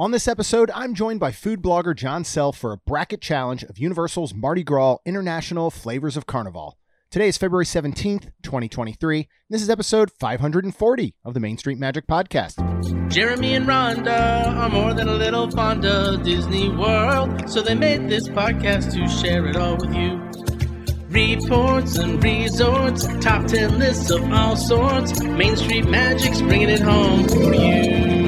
On this episode, I'm joined by food blogger John Self for a bracket challenge of Universal's Mardi Gras International Flavors of Carnival. Today is February 17th, 2023. This is episode 540 of the Main Street Magic Podcast. Jeremy and Rhonda are more than a little fond of Disney World, so they made this podcast to share it all with you. Reports and resorts, top 10 lists of all sorts. Main Street Magic's bringing it home for you.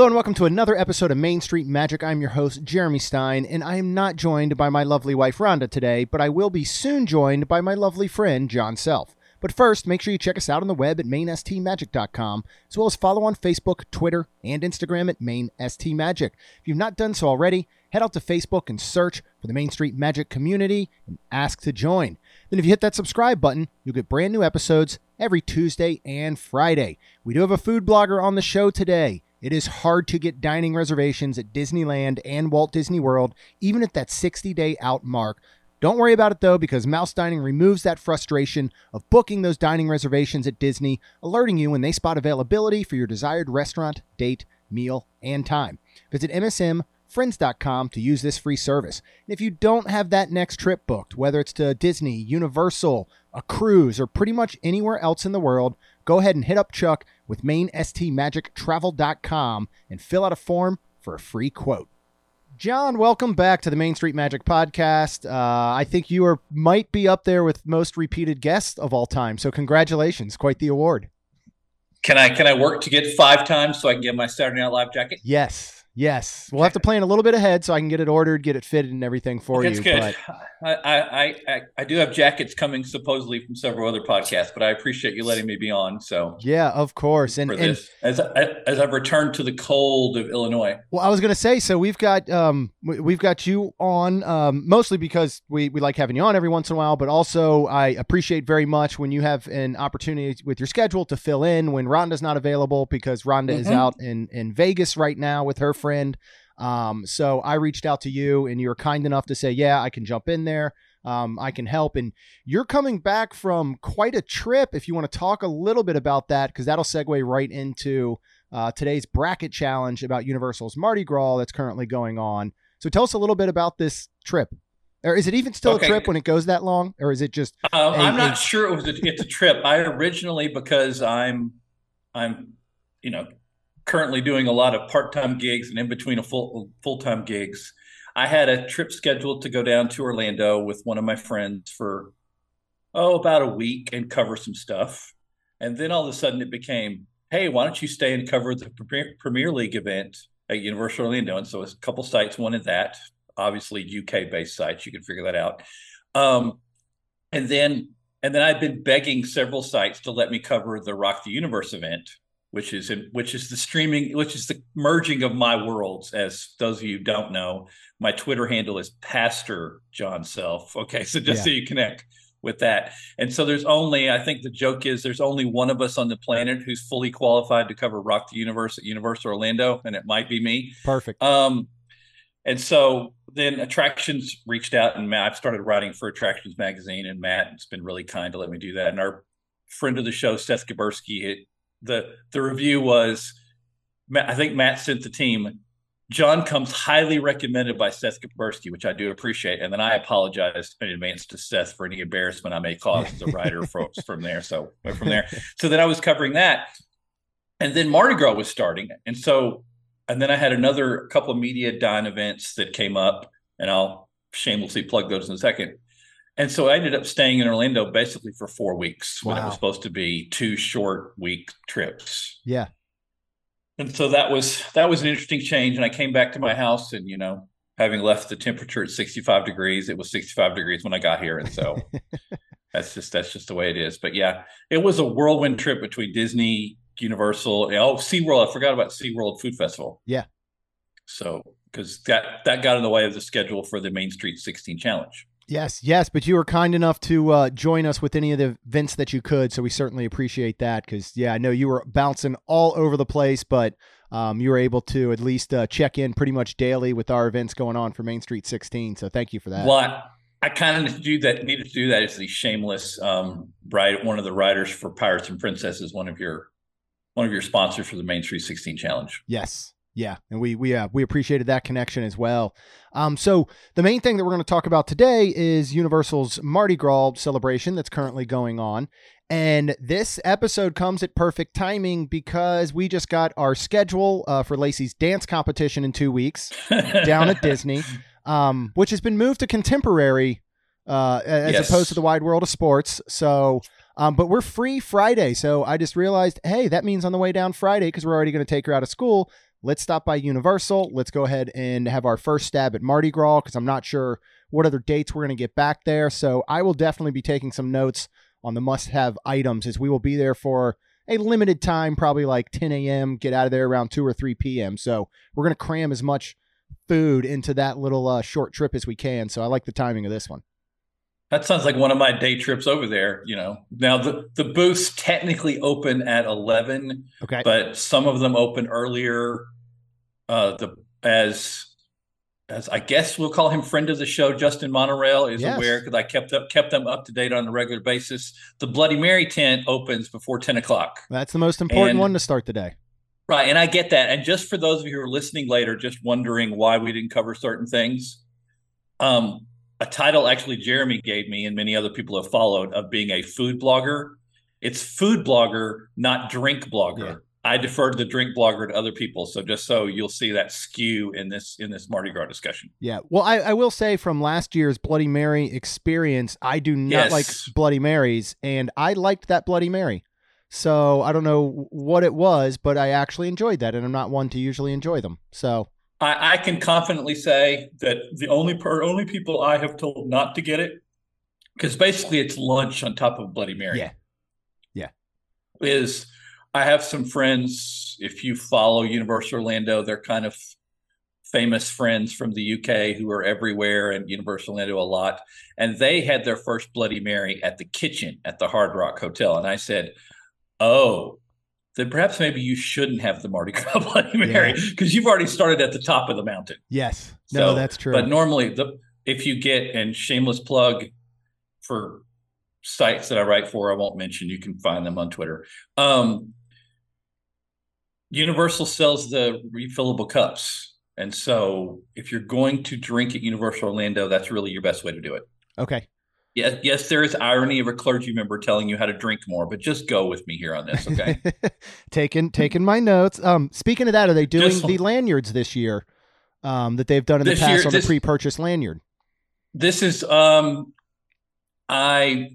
Hello and welcome to another episode of Main Street Magic. I'm your host, Jeremy Stein, and I am not joined by my lovely wife, Rhonda, today, but I will be soon joined by my lovely friend, John Self. But first, make sure you check us out on the web at mainstmagic.com, as well as follow on Facebook, Twitter, and Instagram at mainstmagic. If you've not done so already, head out to Facebook and search for the Main Street Magic community and ask to join. Then, if you hit that subscribe button, you'll get brand new episodes every Tuesday and Friday. We do have a food blogger on the show today. It is hard to get dining reservations at Disneyland and Walt Disney World, even at that 60 day out mark. Don't worry about it though, because Mouse Dining removes that frustration of booking those dining reservations at Disney, alerting you when they spot availability for your desired restaurant, date, meal, and time. Visit MSMFriends.com to use this free service. And if you don't have that next trip booked, whether it's to Disney, Universal, a cruise, or pretty much anywhere else in the world, go ahead and hit up Chuck with mainstmagictravel.com and fill out a form for a free quote. John, welcome back to the Main Street Magic podcast. Uh, I think you are might be up there with most repeated guests of all time. So congratulations, quite the award. Can I can I work to get five times so I can get my Saturday Night Live jacket? Yes. Yes, we'll have to plan a little bit ahead so I can get it ordered, get it fitted, and everything for That's you. good. But I, I, I, I do have jackets coming supposedly from several other podcasts, but I appreciate you letting me be on. So yeah, of course. And, and as I, as I've returned to the cold of Illinois. well, I was going to say, so we've got um we- we've got you on um mostly because we we like having you on every once in a while, but also I appreciate very much when you have an opportunity with your schedule to fill in when Rhonda's not available because Rhonda is Mhm. out in in Vegas right now with her friend. Um, so I reached out to you, and you were kind enough to say, "Yeah, I can jump in there. Um, I can help." And you're coming back from quite a trip. If you want to talk a little bit about that, because that'll segue right into uh, today's bracket challenge about Universal's Mardi Gras that's currently going on. So tell us a little bit about this trip. Or is it even still Okay. a trip when it goes that long, or is it just And- I'm not sure it was a, it's a trip. I originally because I'm I'm you know currently doing a lot of part-time gigs and in between a full full-time gigs. I had a trip scheduled to go down to Orlando with one of my friends for oh about a week and cover some stuff. And then all of a sudden it became, hey, why don't you stay and cover the Premier, League event at Universal Orlando? And so a couple sites wanted that, obviously UK based sites. You can figure that out. Um, and then and then I've been begging several sites to let me cover the Rock the Universe event, which is in, which is the streaming, which is the merging of my worlds. As those of you who don't know, my Twitter handle is Pastor John Self. Okay, so just Yeah. so you connect with that. And so there's only, I think the joke is there's only one of us on the planet who's fully qualified to cover Rock the Universe at Universal Orlando, and it might be me. perfect? Um, and so then Attractions reached out, and Matt, I've started writing for Attractions magazine, and Matt has been really kind to let me do that. And our friend of the show, Seth Kubersky, it, the the review was, I think Matt sent the team. John comes highly recommended by Seth Kubersky, which I do appreciate, and then I apologize in advance to Seth for any embarrassment I may cause as a writer from from there. So from there. So then I was covering that, and then Mardi Gras was starting, and so and then I had another couple of media dine events that came up, and I'll shamelessly plug those in a second. And so I ended up staying in Orlando basically for four weeks when it was supposed to be two short week trips. yeah, And so that was that was an interesting change. And I came back to my house, and you know, having left the temperature at 65 degrees, it was 65 degrees when I got here, and so that's just that's just the way it is. But yeah, it was a whirlwind trip between Disney, Universal, and, oh SeaWorld. I forgot about SeaWorld Food Festival. Yeah. So because that that got in the way of the schedule for the Main Street 16 challenge. Yes, yes, but you were kind enough to uh, join us with any of the events that you could, so we certainly appreciate that. Because yeah, I know you were bouncing all over the place, but um, you were able to at least uh, check in pretty much daily with our events going on for Main Street 16. So thank you for that. Well, I, I kind of do that. Needed to do that as the shameless um, one of the writers for Pirates and Princesses, one of your one of your sponsors for the Main Street 16 Challenge. Yes. Yeah, and we we uh, we appreciated that connection as well. Um, so the main thing that we're going to talk about today is Universal's Mardi Gras celebration that's currently going on, and this episode comes at perfect timing because we just got our schedule uh, for Lacey's dance competition in two weeks down at Disney, um, which has been moved to contemporary uh, as Yes. opposed to the wide world of sports. So. Um, but we're free Friday, so I just realized, hey, that means on the way down Friday because we're already going to take her out of school let's stop by Universal. Let's go ahead and have our first stab at Mardi Gras because I'm not sure what other dates we're going to get back there. So I will definitely be taking some notes on the must have items as we will be there for a limited time, probably like 10 a.m., get out of there around 2 or 3 p.m. So we're going to cram as much food into that little uh, short trip as we can. So I like the timing of this one. That sounds like one of my day trips over there. You know, now the, the booths technically open at 11, Okay. but some of them open earlier. Uh, the as as I guess we'll call him friend of the show, Justin Monorail is Yes. aware because I kept up kept them up to date on a regular basis. The Bloody Mary tent opens before 10 o'clock. That's the most important And- one to start the day. Right, and I get that. And just for those of you who are listening later, just wondering why we didn't cover certain things, um, a title actually Jeremy gave me and many other people have followed of being a food blogger. It's food blogger, not drink blogger. Yeah. I defer to the drink blogger to other people. So just so you'll see that skew in this in this Mardi Gras discussion. Yeah. Well, I, I will say from last year's Bloody Mary experience, I do not Yes. like Bloody Marys, and I liked that Bloody Mary. So I don't know what it was, but I actually enjoyed that, and I'm not one to usually enjoy them. So I, I can confidently say that the only per, only people I have told not to get it, because basically it's lunch on top of Bloody Mary. Yeah. Yeah. Is I have some friends. If you follow Universal Orlando, they're kind of famous friends from the UK who are everywhere and Universal Orlando a lot. And they had their first Bloody Mary at the kitchen at the Hard Rock Hotel. And I said, Oh, then perhaps maybe you shouldn't have the Mardi Gras Bloody Mary because you've already started at the top of the mountain. yes, no, So, that's true. But normally, the if you get and shameless plug for sites that I write for, I won't mention. You can find them on Twitter. Um, Universal sells the refillable cups, and so if you're going to drink at Universal Orlando, that's really your best way to do it. okay. Yes, yes, there is irony of a clergy member telling you how to drink more, but just go with me here on this, okay? taking taking my notes. Um, speaking of that, are they doing Just- the lanyards this year? Um, that they've done in the past year- on this- the pre-purchase lanyard. this is um I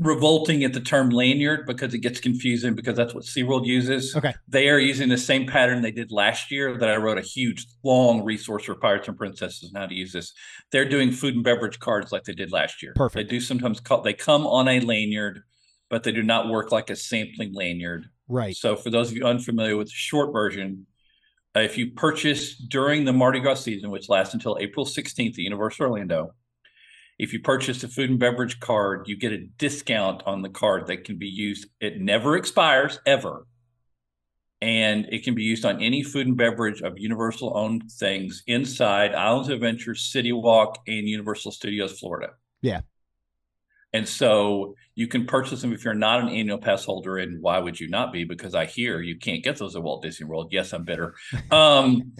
revolting at the term lanyard because it gets confusing because that's what SeaWorld uses. Okay. They are using the same pattern they did last year that I wrote a huge long resource for pirates and princesses on how to use this. They're doing food and beverage cards like they did last year. Perfect. They do sometimes call they come on a lanyard, but they do not work like a sampling lanyard. Right. So, for those of you unfamiliar with the short version, uh, if you purchase during the Mardi Gras season, which lasts until April 16th at Universal Orlando, if you purchase a food and beverage card, you get a discount on the card that can be used. It never expires ever. And it can be used on any food and beverage of Universal owned things inside Islands of Adventure, City Walk, and Universal Studios Florida. Yeah. And so you can purchase them if you're not an annual pass holder. And why would you not be? Because I hear you can't get those at Walt Disney World. Yes, I'm bitter. Um,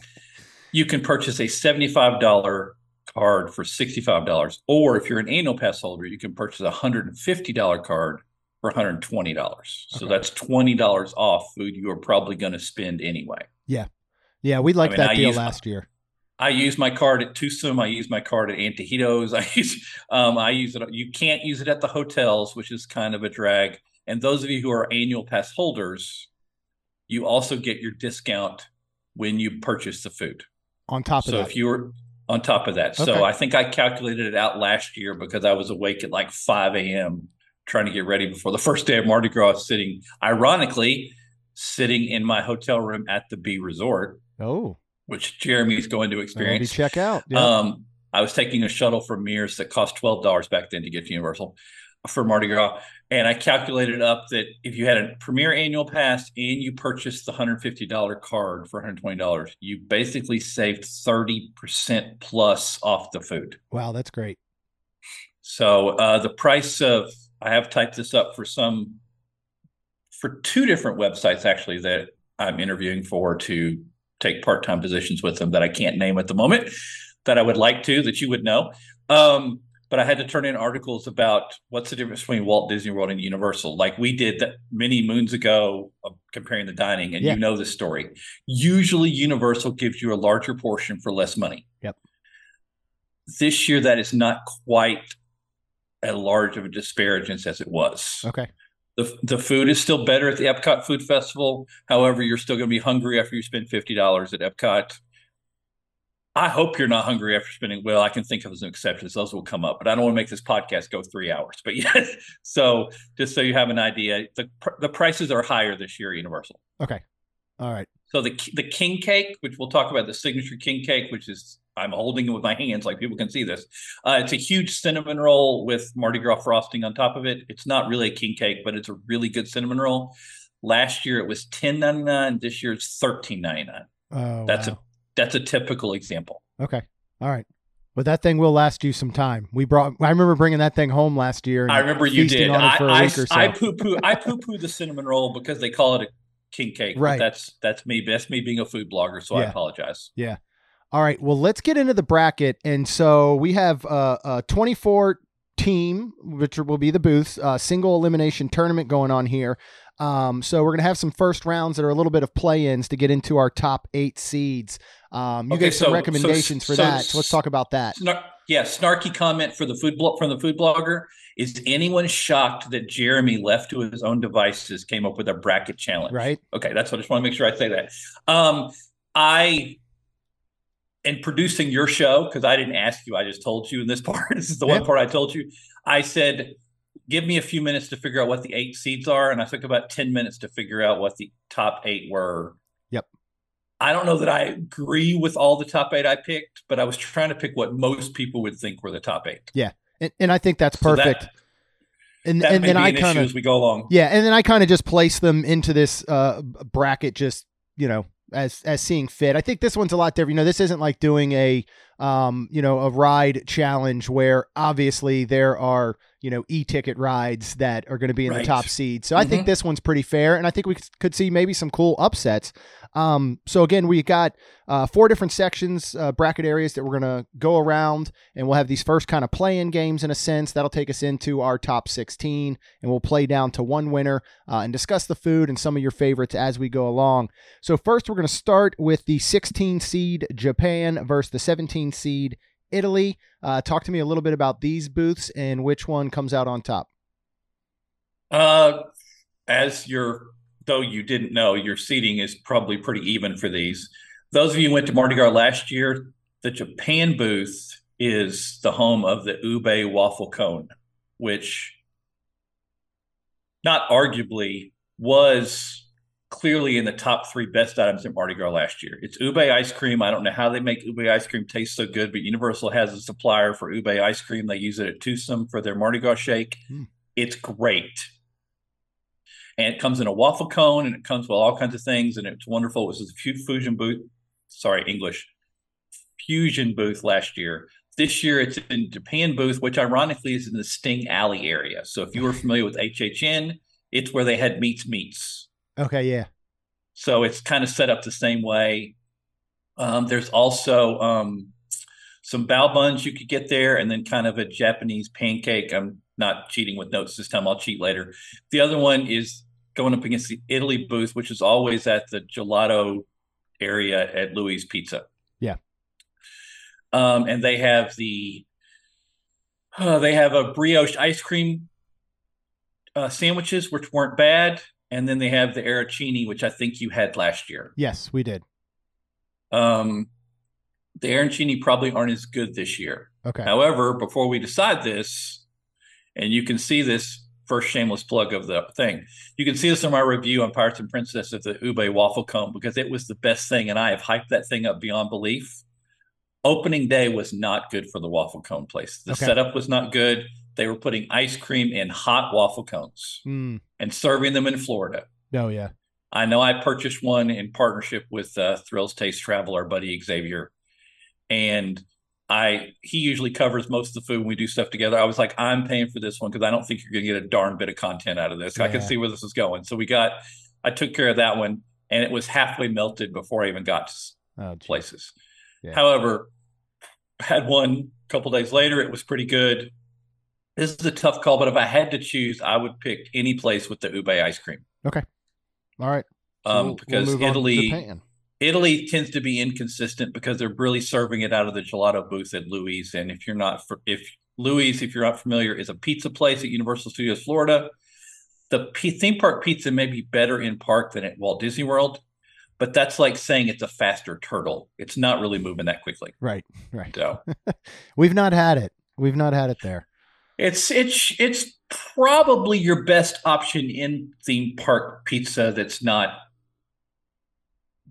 you can purchase a $75 card for $65. Or if you're an annual pass holder, you can purchase a $150 card for $120. So that's $20 off food you are probably going to spend anyway. Yeah, Yeah. we liked mean, that I deal use- last year. I use my card at Toothsome. I use my card at Antojitos. I use um, I use it. You can't use it at the hotels, which is kind of a drag. And those of you who are annual pass holders, you also get your discount when you purchase the food. On top of So that, if you were on top of that, Okay. so I think I calculated it out last year because I was awake at like 5 a.m. trying to get ready before the first day of Mardi Gras, sitting ironically sitting in my hotel room at the B Resort, oh, which Jeremy's going to experience. check out. Yeah. Um, I was taking a shuttle from Mears that cost twelve dollars back then to get to Universal for Mardi Gras, and I calculated up that if you had a Premier annual pass and you purchased the hundred fifty dollar card for one hundred twenty dollars, you basically saved thirty percent plus off the food. wow, that's great. So uh, the price of I have typed this up for some for two different websites actually that I'm interviewing for to take part time positions with them that I can't name at the moment that I would like to that you would know. Um, but I had to turn in articles about what's the difference between Walt Disney World and Universal, like we did that many moons ago, uh, comparing the dining, and Yeah. you know the story. Usually, Universal gives you a larger portion for less money. Yep. This year, that is not quite as large of a disparagence as it was. Okay. The, the food is still better at the Epcot Food Festival. However, you're still going to be hungry after you spend fifty dollars at Epcot. I hope you're not hungry after spending. Well, I can think of some exceptions; those will come up, but I don't want to make this podcast go three hours. But yes, so just so you have an idea, the the prices are higher this year Universal. Okay. All right. So the the king cake, which we'll talk about, the signature king cake, which is I'm holding it with my hands, like people can see this. Uh, it's a huge cinnamon roll with Mardi Gras frosting on top of it. It's not really a king cake, but it's a really good cinnamon roll. Last year it was ten ninety nine. This year it's thirteen ninety nine. Oh, That's wow. a that's a typical example. Okay. All right. But that thing will last you some time. We brought. I remember bringing that thing home last year. and I remember you did. I I, so. I poo poo I poo poo the cinnamon roll because they call it a king cake. but Right. That's that's me. That's me being a food blogger. So I apologize. Yeah. All right. Well, let's get into the bracket. And so we have uh, a 24 team, which will be the booths, uh, single elimination tournament going on here. Um, so we're going to have some first rounds that are a little bit of play ins to get into our top eight seeds. Um, you Okay, gave some so- recommendations so- for so- that. So let's talk about that. Snar- yeah, snarky comment for the food blog from the food blogger. Is anyone shocked that Jeremy, left to his own devices, came up with a bracket challenge? Right. Okay, that's what I just want to make sure I say that. Um, I, in producing your show, because I didn't ask you, I just told you in this part. This is the one part I told you. I said, give me a few minutes to figure out what the eight seeds are, and I took about ten minutes to figure out what the top eight were. Yep. I don't know that I agree with all the top eight I picked, but I was trying to pick what most people would think were the top eight. And, and I think that's So that- perfect. and That and may then be I kind of as we go along. Yeah, and then I kind of just place them into this uh, bracket, just you know, as as seeing fit. I think this one's a lot different. You know, this isn't like doing a um, you know, a ride challenge where obviously there are you know e-ticket rides that are going to be in the top seed. So I think Mhm. this one's pretty fair, and I think we could see maybe some cool upsets. Um, so again, we got uh, four different sections, uh, bracket areas that we're going to go around, and we'll have these first kind of play-in games in a sense. That'll take us into our top 16, and we'll play down to one winner uh, and discuss the food and some of your favorites as we go along. So first, we're going to start with the 16 seed Japan versus the 17 seed Italy. Uh, talk to me a little bit about these booths and which one comes out on top. Uh, as your though you didn't know, your seating is probably pretty even for these. Those of you who went to Mardi Gras last year, the Japan booth is the home of the ube waffle cone, which not arguably was clearly in the top three best items at Mardi Gras last year. It's ube ice cream. I don't know how they make ube ice cream taste so good, but Universal has a supplier for ube ice cream. They use it at Toothsome for their Mardi Gras shake. Hmm. It's great. And it comes in a waffle cone and it comes with all kinds of things. And it's wonderful. It was a fu- fusion booth. Sorry, English. Fusion booth last year. This year it's in Japan booth, which ironically is in the Sting Alley area. So if you were familiar with HHN, it's where they had Meats meets. Okay, yeah. So it's kind of set up the same way. Um, there's also um, some bao buns you could get there, and then kind of a Japanese pancake. I'm not cheating with notes this time. I'll cheat later. The other one is going up against the Italy booth, which is always at the gelato area at Louis Pizza. Yeah. Um, and they have the uh, they have a brioche ice cream uh, sandwiches, which weren't bad. And then they have the arancini, which I think you had last year. Yes, we did. Um, the arancini probably aren't as good this year. Okay. However, before we decide this, and you can see this first shameless plug of the thing, you can see this in my review on Pirates and Princess of the Ube waffle cone because it was the best thing, and I have hyped that thing up beyond belief. Opening day was not good for the waffle cone place. The Okay. setup was not good. They were putting ice cream in hot waffle cones Mm. and serving them in Florida. Oh, yeah. I know I purchased one in partnership with uh, Thrills Taste Travel, our buddy Xavier, and I he usually covers most of the food when we do stuff together. I was like, I'm paying for this one because I don't think you're going to get a darn bit of content out of this. I can see where this is going. So we got, I took care of that one, and it was halfway melted before I even got to Oh, places. Yeah. However, had one a couple days later. It was pretty good. This is a tough call, but if I had to choose, I would pick any place with the ube ice cream. Okay. All right. So Um, we'll- we'll because to Italy, Italy tends to be inconsistent because they're really serving it out of the gelato booth at Louis. And if you're not, for, if Louis, if you're not familiar, is a pizza place at Universal Studios Florida. The p- theme park pizza may be better in park than at Walt Disney World, but that's like saying it's a faster turtle. It's not really moving that quickly. Right. Right. So We've not had it. We've not had it there. It's it's it's probably your best option in theme park pizza that's not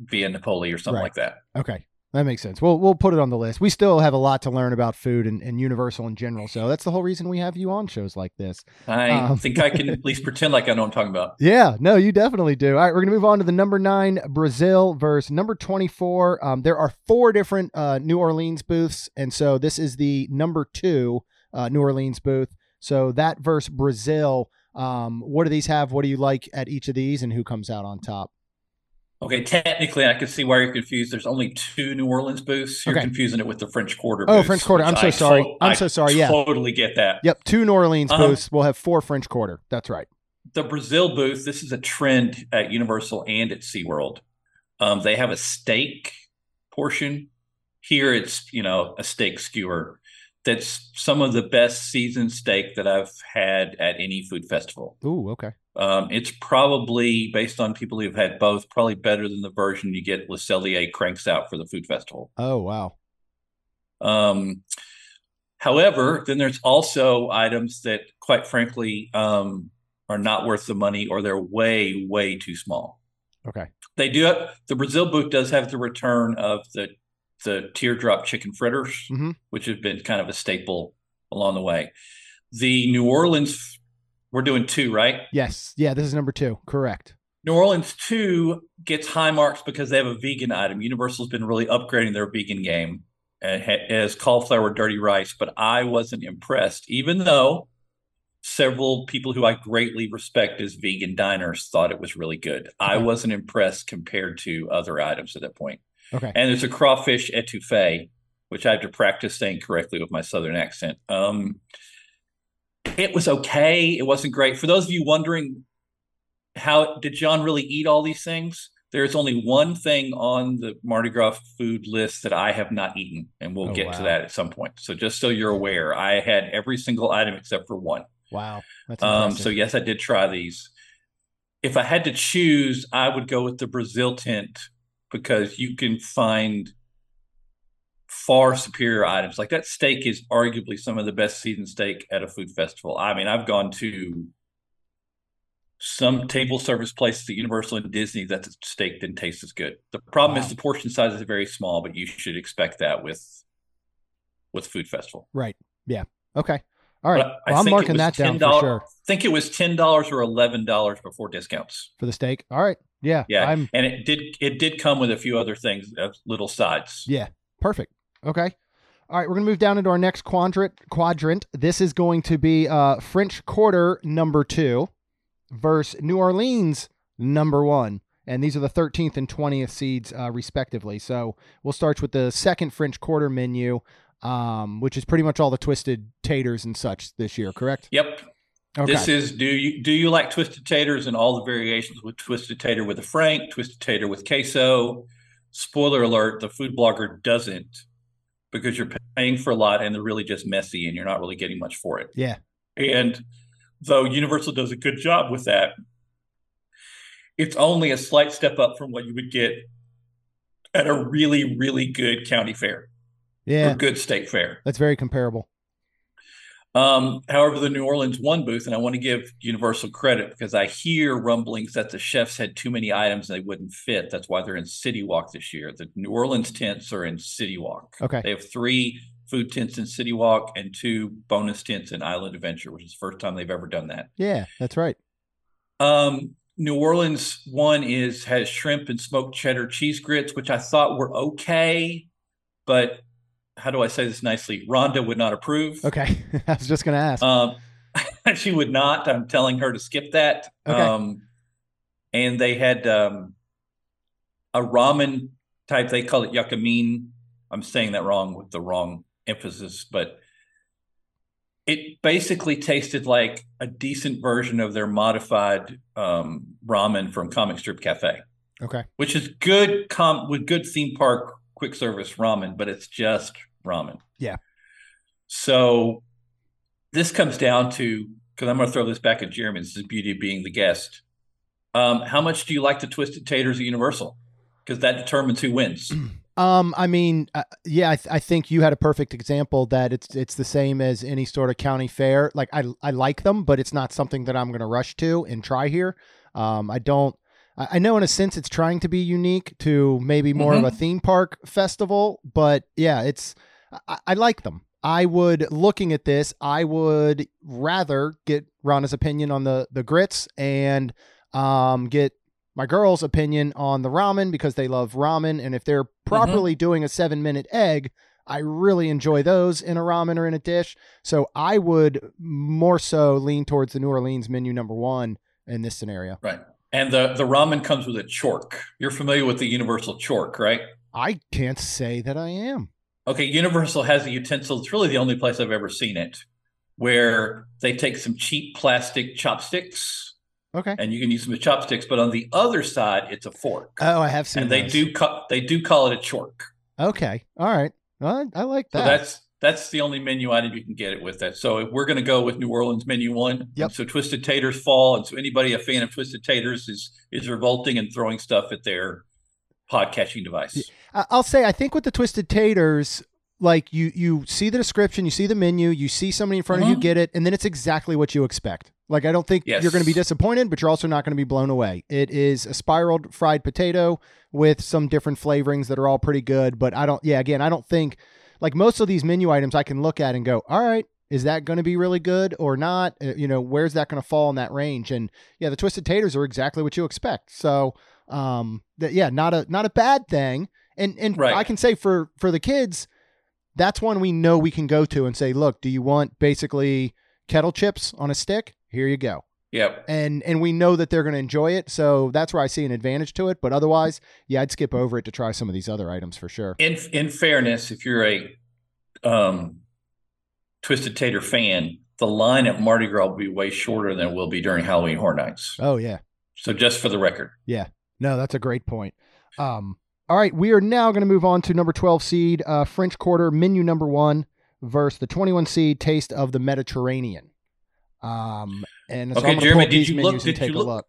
via Napoli or something Right. like that. Okay. That makes sense. We'll we'll put it on the list. We still have a lot to learn about food and, and Universal in general. So that's the whole reason we have you on shows like this. I Um, think I can at least pretend like I know what I'm talking about. Yeah, no, you definitely do. All right, we're gonna move on to the number nine Brazil versus number twenty-four. Um, there are four different uh, New Orleans booths, and so this is the number two uh, New Orleans booth. So that versus Brazil. Um, what do these have? What do you like at each of these, and who comes out on top? Okay, technically, I can see why you're confused. There's only two New Orleans booths. You're Okay. confusing it with the French Quarter. Oh, booths, French Quarter. I'm so sorry. to- I'm so sorry. Yeah. totally get that. Yep, two New Orleans Um, booths. We'll have four French Quarter. That's right. the Brazil booth, this is a trend at Universal and at SeaWorld. Um, they have a steak portion. Here it's, you know, a steak skewer. That's some of the best seasoned steak that I've had at any food festival. Ooh, okay. Um, it's probably based on people who've had both, probably better than the version you get Le Cellier cranks out for the food festival. Oh, wow. Um, however, then there's also items that, quite frankly, um, are not worth the money or they're way, way too small. Okay. They do have, the Brazil booth does have the return of the the teardrop chicken fritters, Mhm. which have been kind of a staple along the way. The New Orleans, we're doing two, right? Yes. Yeah. This is number two. Correct. New Orleans 2 gets high marks because they have a vegan item. Universal's been really upgrading their vegan game as cauliflower dirty rice, but I wasn't impressed, even though several people who I greatly respect as vegan diners thought it was really good. I wasn't impressed compared to other items at that point. Okay. And there's a crawfish etouffee, which I have to practice saying correctly with my southern accent. Um, it was okay. It wasn't great. For those of you wondering, how did John really eat all these things? There's only one thing on the Mardi Gras food list that I have not eaten, and we'll Oh, get to that at some point. So just so you're aware, I had every single item except for one. Wow. That's Um, so yes, I did try these. If I had to choose, I would go with the Brazil tent because you can find far superior items. Like that steak is arguably some of the best seasoned steak at a food festival. I mean, I've gone to some table service places at Universal and Disney that the steak didn't taste as good. The problem Wow. is the portion size is very small, but you should expect that with with food festival. Right. Yeah. Okay. All right. Well, I'm marking that down for sure I think it was ten dollars or eleven dollars before discounts. for the steak. All right. Yeah. Yeah, I'm and it did it did come with a few other things, uh, little sides. yeah. Perfect. Okay. All right. We're gonna move down into our next quadrant. Quadrant. This is going to be uh French Quarter number two versus New Orleans number one. And these are the 13th and 20th seeds, uh, respectively. So we'll start with the second French Quarter menu, um, which is pretty much all the twisted taters and such this year, correct? Yep. Okay. This is do you do you like twisted taters and all the variations with twisted tater with a frank, twisted tater with queso? Spoiler alert: the food blogger doesn't because you're paying for a lot and they're really just messy and you're not really getting much for it. yeah. And though Universal does a good job with that, it's only a slight step up from what you would get at a really, really good county fair Yeah. or good state fair. That's very comparable. Um, however, the New Orleans one booth, and I want to give Universal credit because I hear rumblings that the chefs had too many items and they wouldn't fit. That's why they're in City Walk this year. The New Orleans tents are in City Walk. Okay. They have three food tents in City Walk and two bonus tents in Island Adventure, which is the first time they've ever done that. Yeah, that's right. Um, New Orleans one is has shrimp and smoked cheddar cheese grits, which I thought were okay, but how do I say this nicely? Rhonda would not approve. Okay, I was just going to ask. Um, she would not. I'm telling her to skip that. Okay. Um, and they had um, a ramen type. They call it yakamein. I'm saying that wrong with the wrong emphasis, but it basically tasted like a decent version of their modified um, ramen from Comic Strip Cafe, okay, which is good com with good theme park quick service ramen, but it's just ramen. Yeah. So this comes down to because I'm going to throw this back at Jeremy. This is the beauty of being the guest. Um, how much do you like the twisted taters at Universal? Because that determines who wins. Um, I mean, uh, yeah, I, th- I think you had a perfect example that it's it's the same as any sort of county fair. Like I I like them, but it's not something that I'm going to rush to and try here. Um, I don't. I I know in a sense it's trying to be unique to maybe more of a theme park festival, but yeah, it's I, I like them. I would looking at this, I would rather get Rhonda's opinion on the the grits and um get my girls' opinion on the ramen because they love ramen. And if they're properly doing a seven minute egg, I really enjoy those in a ramen or in a dish. So I would more so lean towards the New Orleans menu number one in this scenario. right. And the, the ramen comes with a chork. You're familiar with the Universal chork, right? I can't say that I am. Okay, Universal has a utensil. It's really the only place I've ever seen it where they take some cheap plastic chopsticks Okay. and you can use them as chopsticks, but on the other side, it's a fork. Oh, I have seen and they those. do ca- they do call it a chork. Okay. All right. Well, I, I like So that. that's that's the only menu item you can get it with that. So we're going to go with New Orleans menu one. Yep. So twisted taters fall, and so anybody a fan of twisted taters is is revolting and throwing stuff at their pod catching device. I'll say I think with the twisted taters, like you you see the description, you see the menu, you see somebody in front of you Mhm. get it, and then it's exactly what you expect. Like I don't think Yes. you're going to be disappointed, but you're also not going to be blown away. It is a spiraled fried potato with some different flavorings that are all pretty good, but I don't yeah, again, I don't think like most of these menu items I can look at and go, "All right, is that going to be really good or not? Uh, you know, where's that going to fall in that range?" And yeah, the twisted taters are exactly what you expect. So, um that yeah, not a not a bad thing. And and Right. I can say for for the kids, that's one we know we can go to and say, "Look, do you want basically kettle chips on a stick? Here you go." Yep. And and we know that they're going to enjoy it, so that's where I see an advantage to it, but otherwise, yeah, I'd skip over it to try some of these other items for sure. In in fairness, if you're a um, twisted tater fan, the line at Mardi Gras will be way shorter than it will be during Halloween Horror Nights. Oh yeah. So just for the record, Yeah. No, that's a great point. Um, all right, we are now going to move on to number 12 seed, uh, French Quarter, menu number one, versus the 21 seed, Taste of the Mediterranean. Um, and so Okay, I'm Jeremy, did you menus look- did take you a look- look.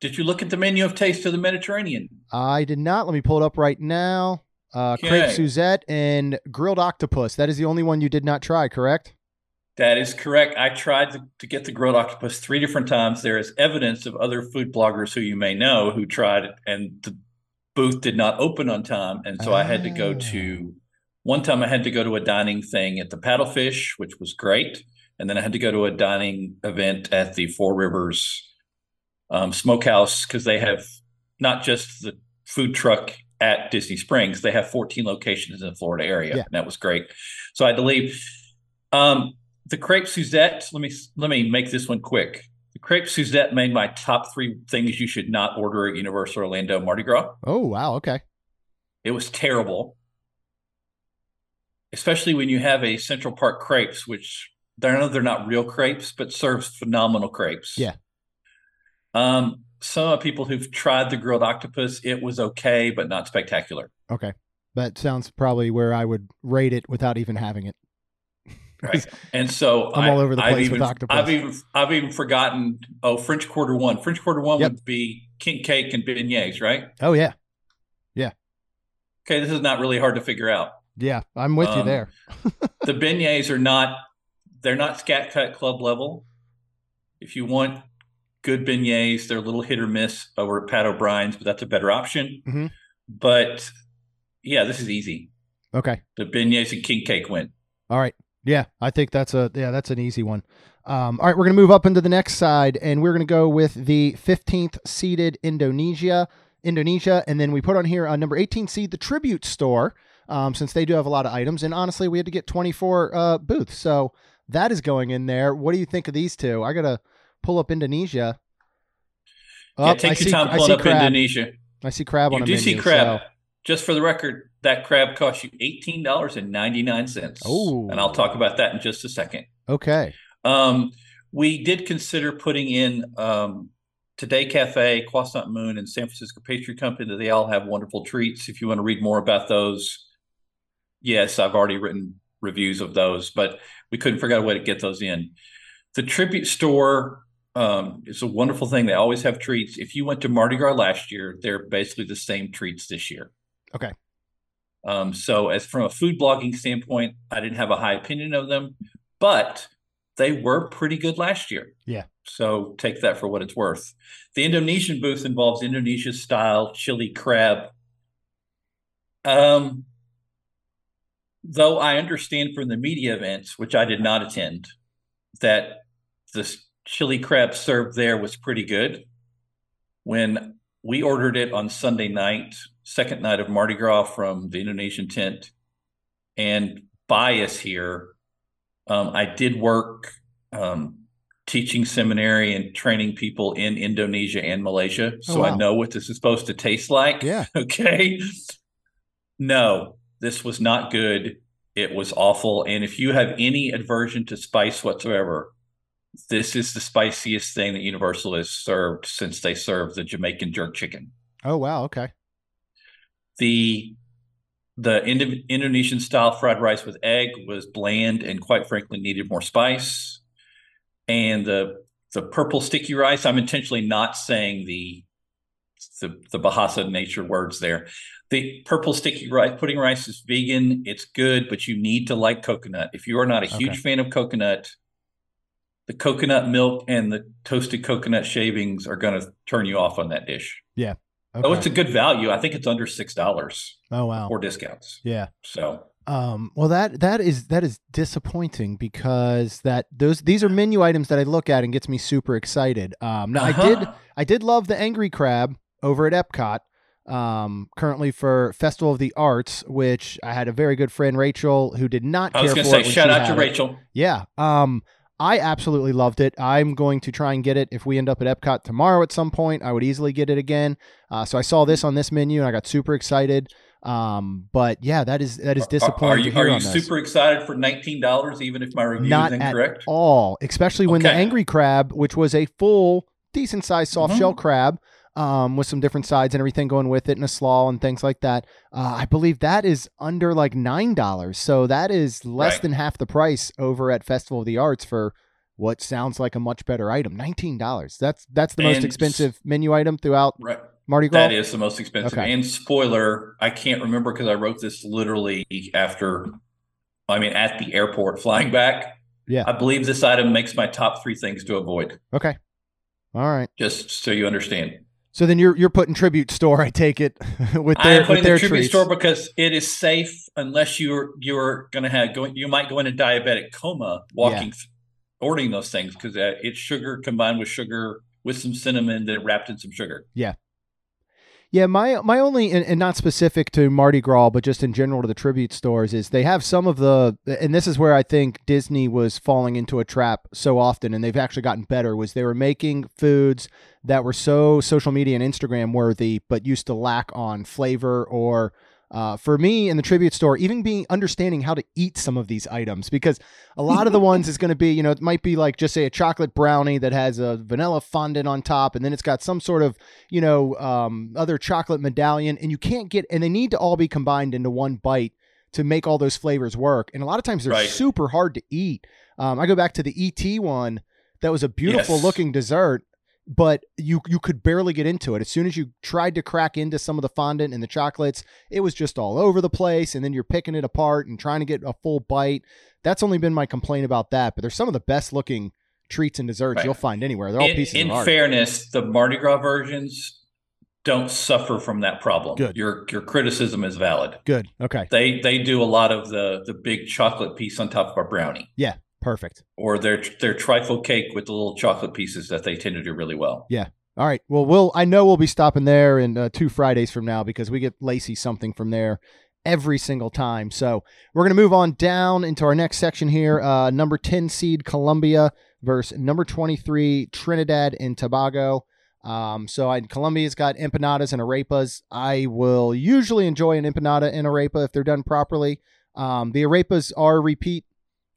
did you look at the menu of Taste of the Mediterranean? I did not. Let me pull it up right now. Uh, crepe Suzette and grilled octopus. That is the only one you did not try, correct? That is correct. I tried to, to get the grilled octopus three different times. There is evidence of other food bloggers who you may know who tried it, and the booth did not open on time. And so I had to go Ah. to one time. I had to go to a dining thing at the Paddlefish, which was great, and then I had to go to a dining event at the Four Rivers um, Smokehouse because they have not just the food truck at Disney Springs; they have 14 locations in the Florida area, Yeah. and that was great. So I had to leave. Um, the crepe Suzette. Let me let me make this one quick. Crepe Suzette made my top three things you should not order at Universal Orlando Mardi Gras. Oh, wow. Okay. It was terrible, especially when you have a Central Park crepes, which they're no, they're not real crepes, but serves phenomenal crepes. Yeah. Um, some of the people who've tried the grilled octopus, it was okay, but not spectacular. Okay. That sounds probably where I would rate it without even having it. Right. And so I'm I, all over the I've place with octopus. I've even I've even forgotten. Oh, French Quarter One. French Quarter One Yep. would be king cake and beignets, right? Oh, yeah. Yeah. Okay, this is not really hard to figure out. Yeah. I'm with you Um, there. the beignets are not they're not Scat Cat Club level. If you want good beignets, they're a little hit or miss over at Pat O'Brien's, but that's a better option. Mhm. But yeah, this is easy. Okay. The beignets and king cake win. All right. Yeah, I think that's a yeah, that's an easy one. Um, all right, we're gonna move up into the next side, and we're gonna go with the 15th seeded Indonesia, Indonesia, and then we put on here uh, number 18 seed the Tribute Store um, since they do have a lot of items. And honestly, we had to get 24 uh, booths, so that is going in there. What do you think of these two? I gotta pull up Indonesia. yeah, Oh, take I your see, time I pulling see up crab. Indonesia. I see crab on You a do menu. see crab. so- Just for the record, that crab cost you eighteen dollars and ninety nine cents. Oh. and I'll talk about that in just a second. Okay. Um, we did consider putting in um, Today Cafe, Croissant Moon, and San Francisco Pastry Company. They all have wonderful treats. If you want to read more about those, yes, I've already written reviews of those, but we couldn't figure out a way to get those in. The tribute store um, is a wonderful thing. They always have treats. If you went to Mardi Gras last year, they're basically the same treats this year. Okay. Um, so, as from a food blogging standpoint, I didn't have a high opinion of them, but they were pretty good last year. Yeah. So take that for what it's worth. The Indonesian booth involves Indonesia style chili crab. Um, though I understand from the media events, which I did not attend, that the chili crab served there was pretty good. When we ordered it on Sunday night, second night of Mardi Gras from the Indonesian tent, and bias here, um, I did work um, teaching seminary and training people in Indonesia and Malaysia, so wow. I know what this is supposed to taste like. Yeah. Okay. No, this was not good. It was awful. And if you have any aversion to spice whatsoever, this is the spiciest thing that Universal has served since they served the Jamaican jerk chicken. Oh wow. Okay. The the Indo- Indonesian style fried rice with egg was bland and quite frankly needed more spice. And the the purple sticky rice, I'm intentionally not saying the the, the Bahasa nature words there. The purple sticky rice pudding rice is vegan. It's good, but you need to like coconut. If you are not a huge Okay. fan of coconut, the coconut milk and the toasted coconut shavings are going to turn you off on that dish. Okay. Oh, it's a good value. I think it's under six dollars oh wow. or discounts. Yeah. So Um, well, that that is that is disappointing because that those these are menu items that I look at and gets me super excited. Um, now I did Uh-huh. I did love the Angry Crab over at Epcot. Um, currently for Festival of the Arts, which I had a very good friend Rachel who did not I was care going for to say shout out to it. Rachel. Yeah. Um, I absolutely loved it. I'm going to try and get it if we end up at Epcot tomorrow at some point. I would easily get it again. Uh, so I saw this on this menu and I got super excited. Um, but yeah, that is that is disappointing Are, you, are you super excited for nineteen dollars, even if my review Not is at incorrect? all, especially when the Angry Crab, which was a full, decent sized soft Mhm. shell crab, um, with some different sides and everything going with it, and a slaw and things like that. Uh, I believe that is under like nine dollars, so that is less Right. than half the price over at Festival of the Arts for what sounds like a much better item. Nineteen dollars. That's that's the most expensive menu item throughout Right. Mardi Gras. That is the most expensive. Okay. And spoiler, I can't remember because I wrote this literally after, I mean, at the airport flying back. Yeah. I believe this item makes my top three things to avoid, Okay. All right. just so you understand. So then you're you're putting tribute store. I take it with their am with their the tribute treats. store because it is safe unless you're you're going to have going. You might go into diabetic coma walking, th- ordering those things because uh, it's sugar combined with sugar with some cinnamon that wrapped in some sugar. Yeah. Yeah, my my only and, and not specific to Mardi Gras, but just in general to the tribute stores is they have some of the and this is where I think Disney was falling into a trap so often, and they've actually gotten better. Was they were making foods that were so social media and Instagram worthy, but used to lack on flavor or. Uh, for me in the tribute store, even being understanding how to eat some of these items, because a lot of the ones is going to be, you know, it might be like just say a chocolate brownie that has a vanilla fondant on top, and then it's got some sort of you know, um, other chocolate medallion, and you can't get, and they need to all be combined into one bite to make all those flavors work. And a lot of times they're Right. super hard to eat. Um, I go back to the ET one that was a beautiful Yes. looking dessert, but you you could barely get into it. As soon as you tried to crack into some of the fondant and the chocolates, it was just all over the place. And then you're picking it apart and trying to get a full bite. That's only been my complaint about that. But there's some of the best looking treats and desserts Right. you'll find anywhere. They're all in, pieces in fairness, the Mardi Gras versions don't suffer from that problem. Good. Your your criticism is valid. Good. Okay. They they do a lot of the the big chocolate piece on top of a brownie, Perfect. or their their trifle cake with the little chocolate pieces that they tend to do really well. Yeah. All right. Well, we'll I know we'll be stopping there in uh, two Fridays from now because we get Lacey something from there every single time. So we're going to move on down into our next section here. Uh, number 10 seed Colombia versus number 23 Trinidad and Tobago. Um, so I, Colombia's got empanadas and arepas. I will usually enjoy an empanada and arepa if they're done properly. Um, the arepas are repeat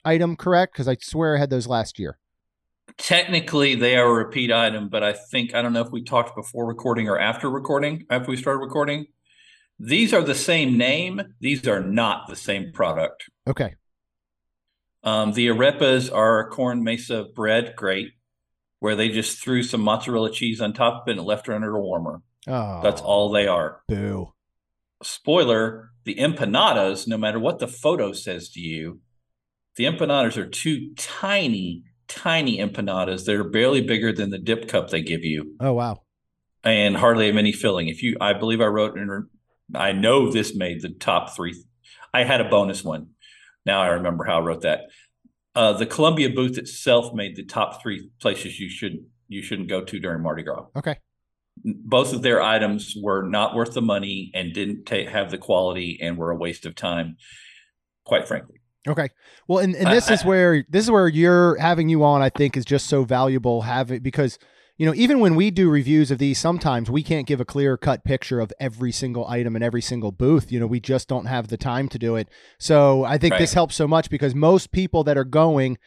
item, correct? Because I swear I had those last year. Technically, they are a repeat item, but I think I don't know if we talked before recording or after recording. After we started recording, these are the same name. These are not the same product. Okay. Um, the arepas are a corn masa bread, great, where they just threw some mozzarella cheese on top and left it under a warmer. Oh, That's all they are. Boo. Spoiler: the empanadas, no matter what the photo says to you, the empanadas are two tiny, tiny empanadas. They're barely bigger than the dip cup they give you. Oh wow. and hardly have any filling. If you, I believe I wrote I know this made the top three. I had a bonus one. Now I remember how I wrote that. Uh, the Colombia booth itself made the top three places you should you shouldn't go to during Mardi Gras. Okay. Both of their items were not worth the money and didn't ta- have the quality and were a waste of time. Quite frankly, Okay. Well, and, and this is where this is where you're having you on. I think is just so valuable having because you know even when we do reviews of these, sometimes we can't give a clear cut picture of every single item and every single booth. You know, we just don't have the time to do it. So I think this helps so much because most people that are going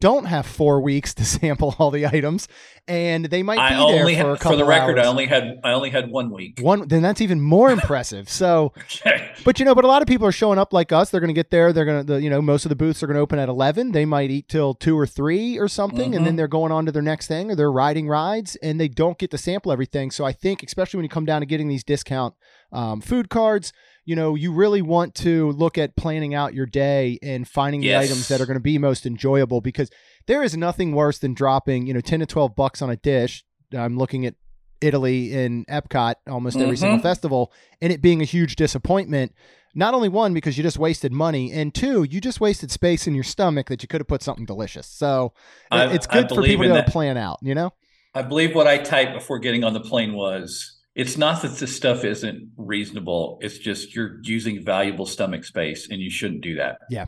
don't have four weeks to sample all the items, and they might I be only there for a couple for the record, hours. I only had I only had one week. one. Then that's even more impressive. So. Okay. But you know, but a lot of people are showing up like us. They're going to get there. They're going to, the, you know, most of the booths are going to open at eleven. They might eat till two or three or something, and then Mhm. they're going on to their next thing, or they're riding rides, and they don't get to sample everything. So I think, especially when you come down to getting these discount um, food cards, you know, you really want to look at planning out your day and finding the items that are going to be most enjoyable because there is nothing worse than dropping, you know, ten to twelve bucks on a dish. I'm looking at Italy in Epcot almost every Mhm. single festival, and it being a huge disappointment. Not only one because you just wasted money, and two, you just wasted space in your stomach that you could have put something delicious. So I- it's good for people to to plan out. You know? I believe what I typed before getting on the plane was it's not that this stuff isn't reasonable. It's just you're using valuable stomach space and you shouldn't do that. Yeah.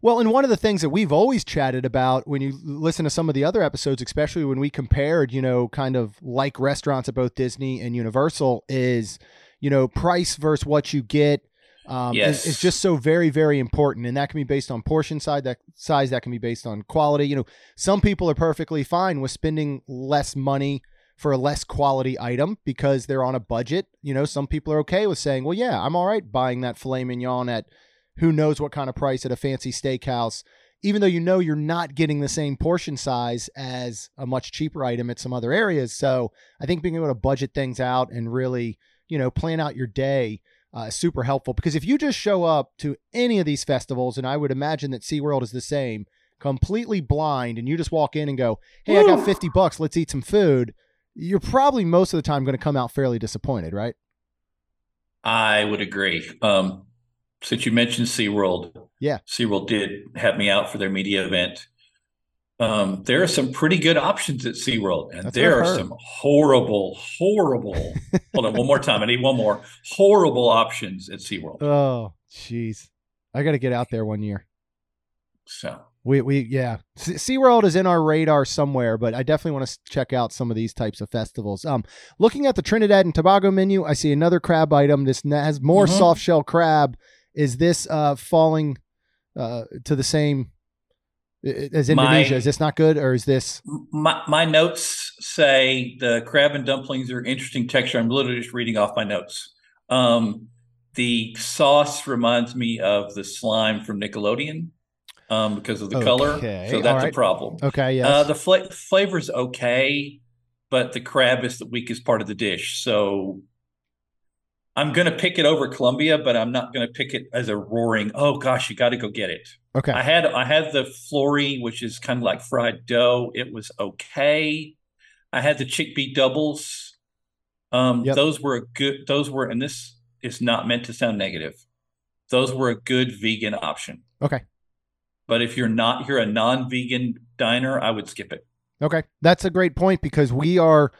Well, and one of the things that we've always chatted about when you listen to some of the other episodes, especially when we compared, you know, kind of like restaurants at both Disney and Universal, is, you know, price versus what you get. Um, is- Yes. is, just so very, very important, and that can be based on portion size. That size that can be based on quality. You know, some people are perfectly fine with spending less money for a less quality item because they're on a budget. You know, some people are okay with saying, "Well, yeah, I'm all right buying that filet mignon at who knows what kind of price at a fancy steakhouse." Even though you know you're not getting the same portion size as a much cheaper item at some other areas. So I think being able to budget things out and really, you know, plan out your day uh, is super helpful because if you just show up to any of these festivals, and I would imagine that SeaWorld is the same, completely blind, and you just walk in and go, hey, I got 50 bucks, let's eat some food, you're probably most of the time going to come out fairly disappointed, right? I would agree. Um, since you mentioned SeaWorld, Yeah. SeaWorld did have me out for their media event. Um, there are some pretty good options at SeaWorld, and That's there are some horrible, horrible. hold on, one more time. I need one more. Horrible options at SeaWorld. Oh, jeez. I got to get out there one year. So We, we, yeah. Se- SeaWorld is in our radar somewhere, but I definitely want to check out some of these types of festivals. Um, looking at the Trinidad and Tobago menu, I see another crab item. This has more Mhm. soft shell crab. Is this uh, falling uh, to the same as My- Indonesia? is this not good, or is this? my my notes say the crab and dumplings are interesting texture. I'm literally just reading off my notes. Um, the sauce reminds me of the slime from Nickelodeon um, because of the color. Okay, So that's right. a problem. Okay, yes. Uh, the fla- flavor's okay, but the crab is the weakest part of the dish. So I'm going to pick it over Colombia, but I'm not going to pick it as a roaring, oh gosh, you got to go get it. okay. I had I had the pholourie, which is kind of like fried dough. It was okay. I had the chickpea doubles. Um, Yep. those were a good. Those were, and this is not meant to sound negative. Those were a good vegan option. Okay. But if you're not, you're a non-vegan diner, I would skip it. Okay, that's a great point because we are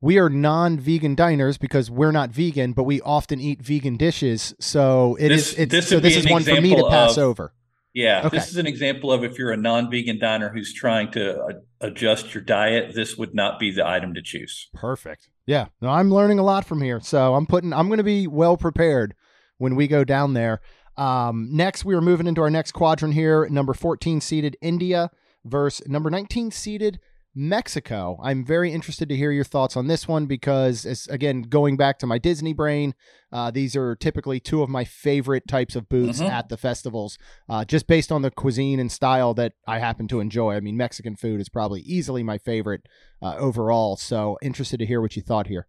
we are non-vegan diners because we're not vegan, but we often eat vegan dishes. So it This- is. It's, this so this is one for me to pass of- over. Yeah, Okay. this is an example of if you're a non-vegan diner who's trying to uh, adjust your diet, this would not be the item to choose. Perfect. Yeah. No, I'm learning a lot from here. So I'm putting I'm going to be well prepared when we go down there. Um, next, we are moving into our next quadrant here. Number 14 seeded India versus number 19 seeded Mexico. I'm very interested to hear your thoughts on this one because, as, again, going back to my Disney brain, uh, these are typically two of my favorite types of booths Mhm. at the festivals, uh, just based on the cuisine and style that I happen to enjoy. I mean, Mexican food is probably easily my favorite uh, overall. So, interested to hear what you thought here.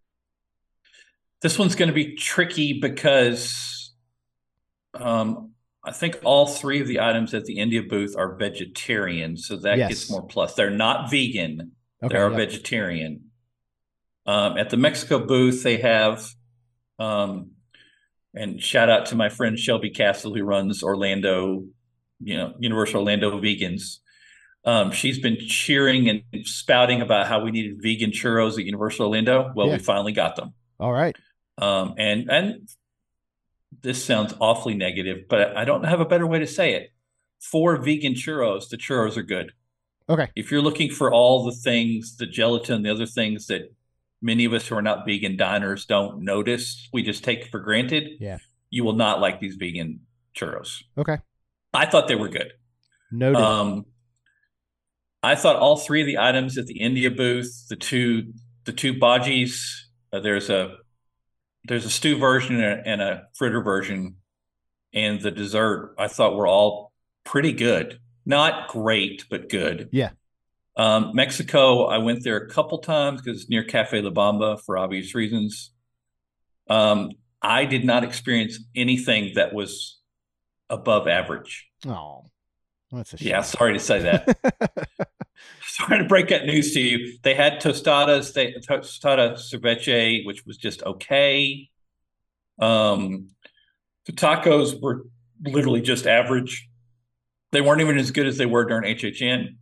This one's going to be tricky because um, I think all three of the items at the India booth are vegetarian, so that Yes. gets more plus. They're not vegan; Okay. they are yeah. vegetarian. Um, at the Mexico booth, they have, um, and shout out to my friend Shelby Castle who runs Orlando, you know, Universal Orlando Vegans. Um, she's been cheering and spouting about how we needed vegan churros at Universal Orlando. Well, Yeah. we finally got them. All right. Um, and and this sounds awfully negative, but I don't have a better way to say it. For vegan churros, the churros are good. Okay. If you're looking for all the things, the gelatin, the other things that many of us who are not vegan diners don't notice, we just take for granted. Yeah. You will not like these vegan churros. Okay. I thought they were good. Noted. Um, I thought all three of the items at the India booth, the two the two bhajis, uh, there's a there's a stew version and a, fritter version, and the dessert I thought were all pretty good. Not great, but good. Yeah. Um, Mexico, I went there a couple times because it's near Cafe La Bamba for obvious reasons. Um, I did not experience anything that was above average. oh, that's a shame. Yeah, sorry to say that. sorry to break that news to you. They had tostadas, they tostada ceviche, which was just okay. Um, the tacos were literally just average. They weren't even as good as they were during HHN.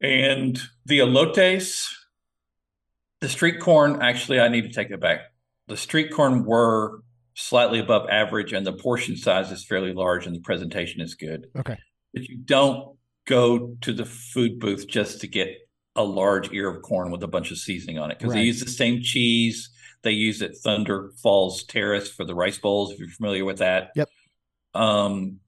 And the elotes, the street corn, actually, I need to take it back. The street corn were slightly above average, and the portion size is fairly large, and the presentation is good okay. that you don't go to the food booth just to get a large ear of corn with a bunch of seasoning on it because Right. they use the same cheese they use at Thunder Falls Terrace for the rice bowls. If you're familiar with that, Yep. Um,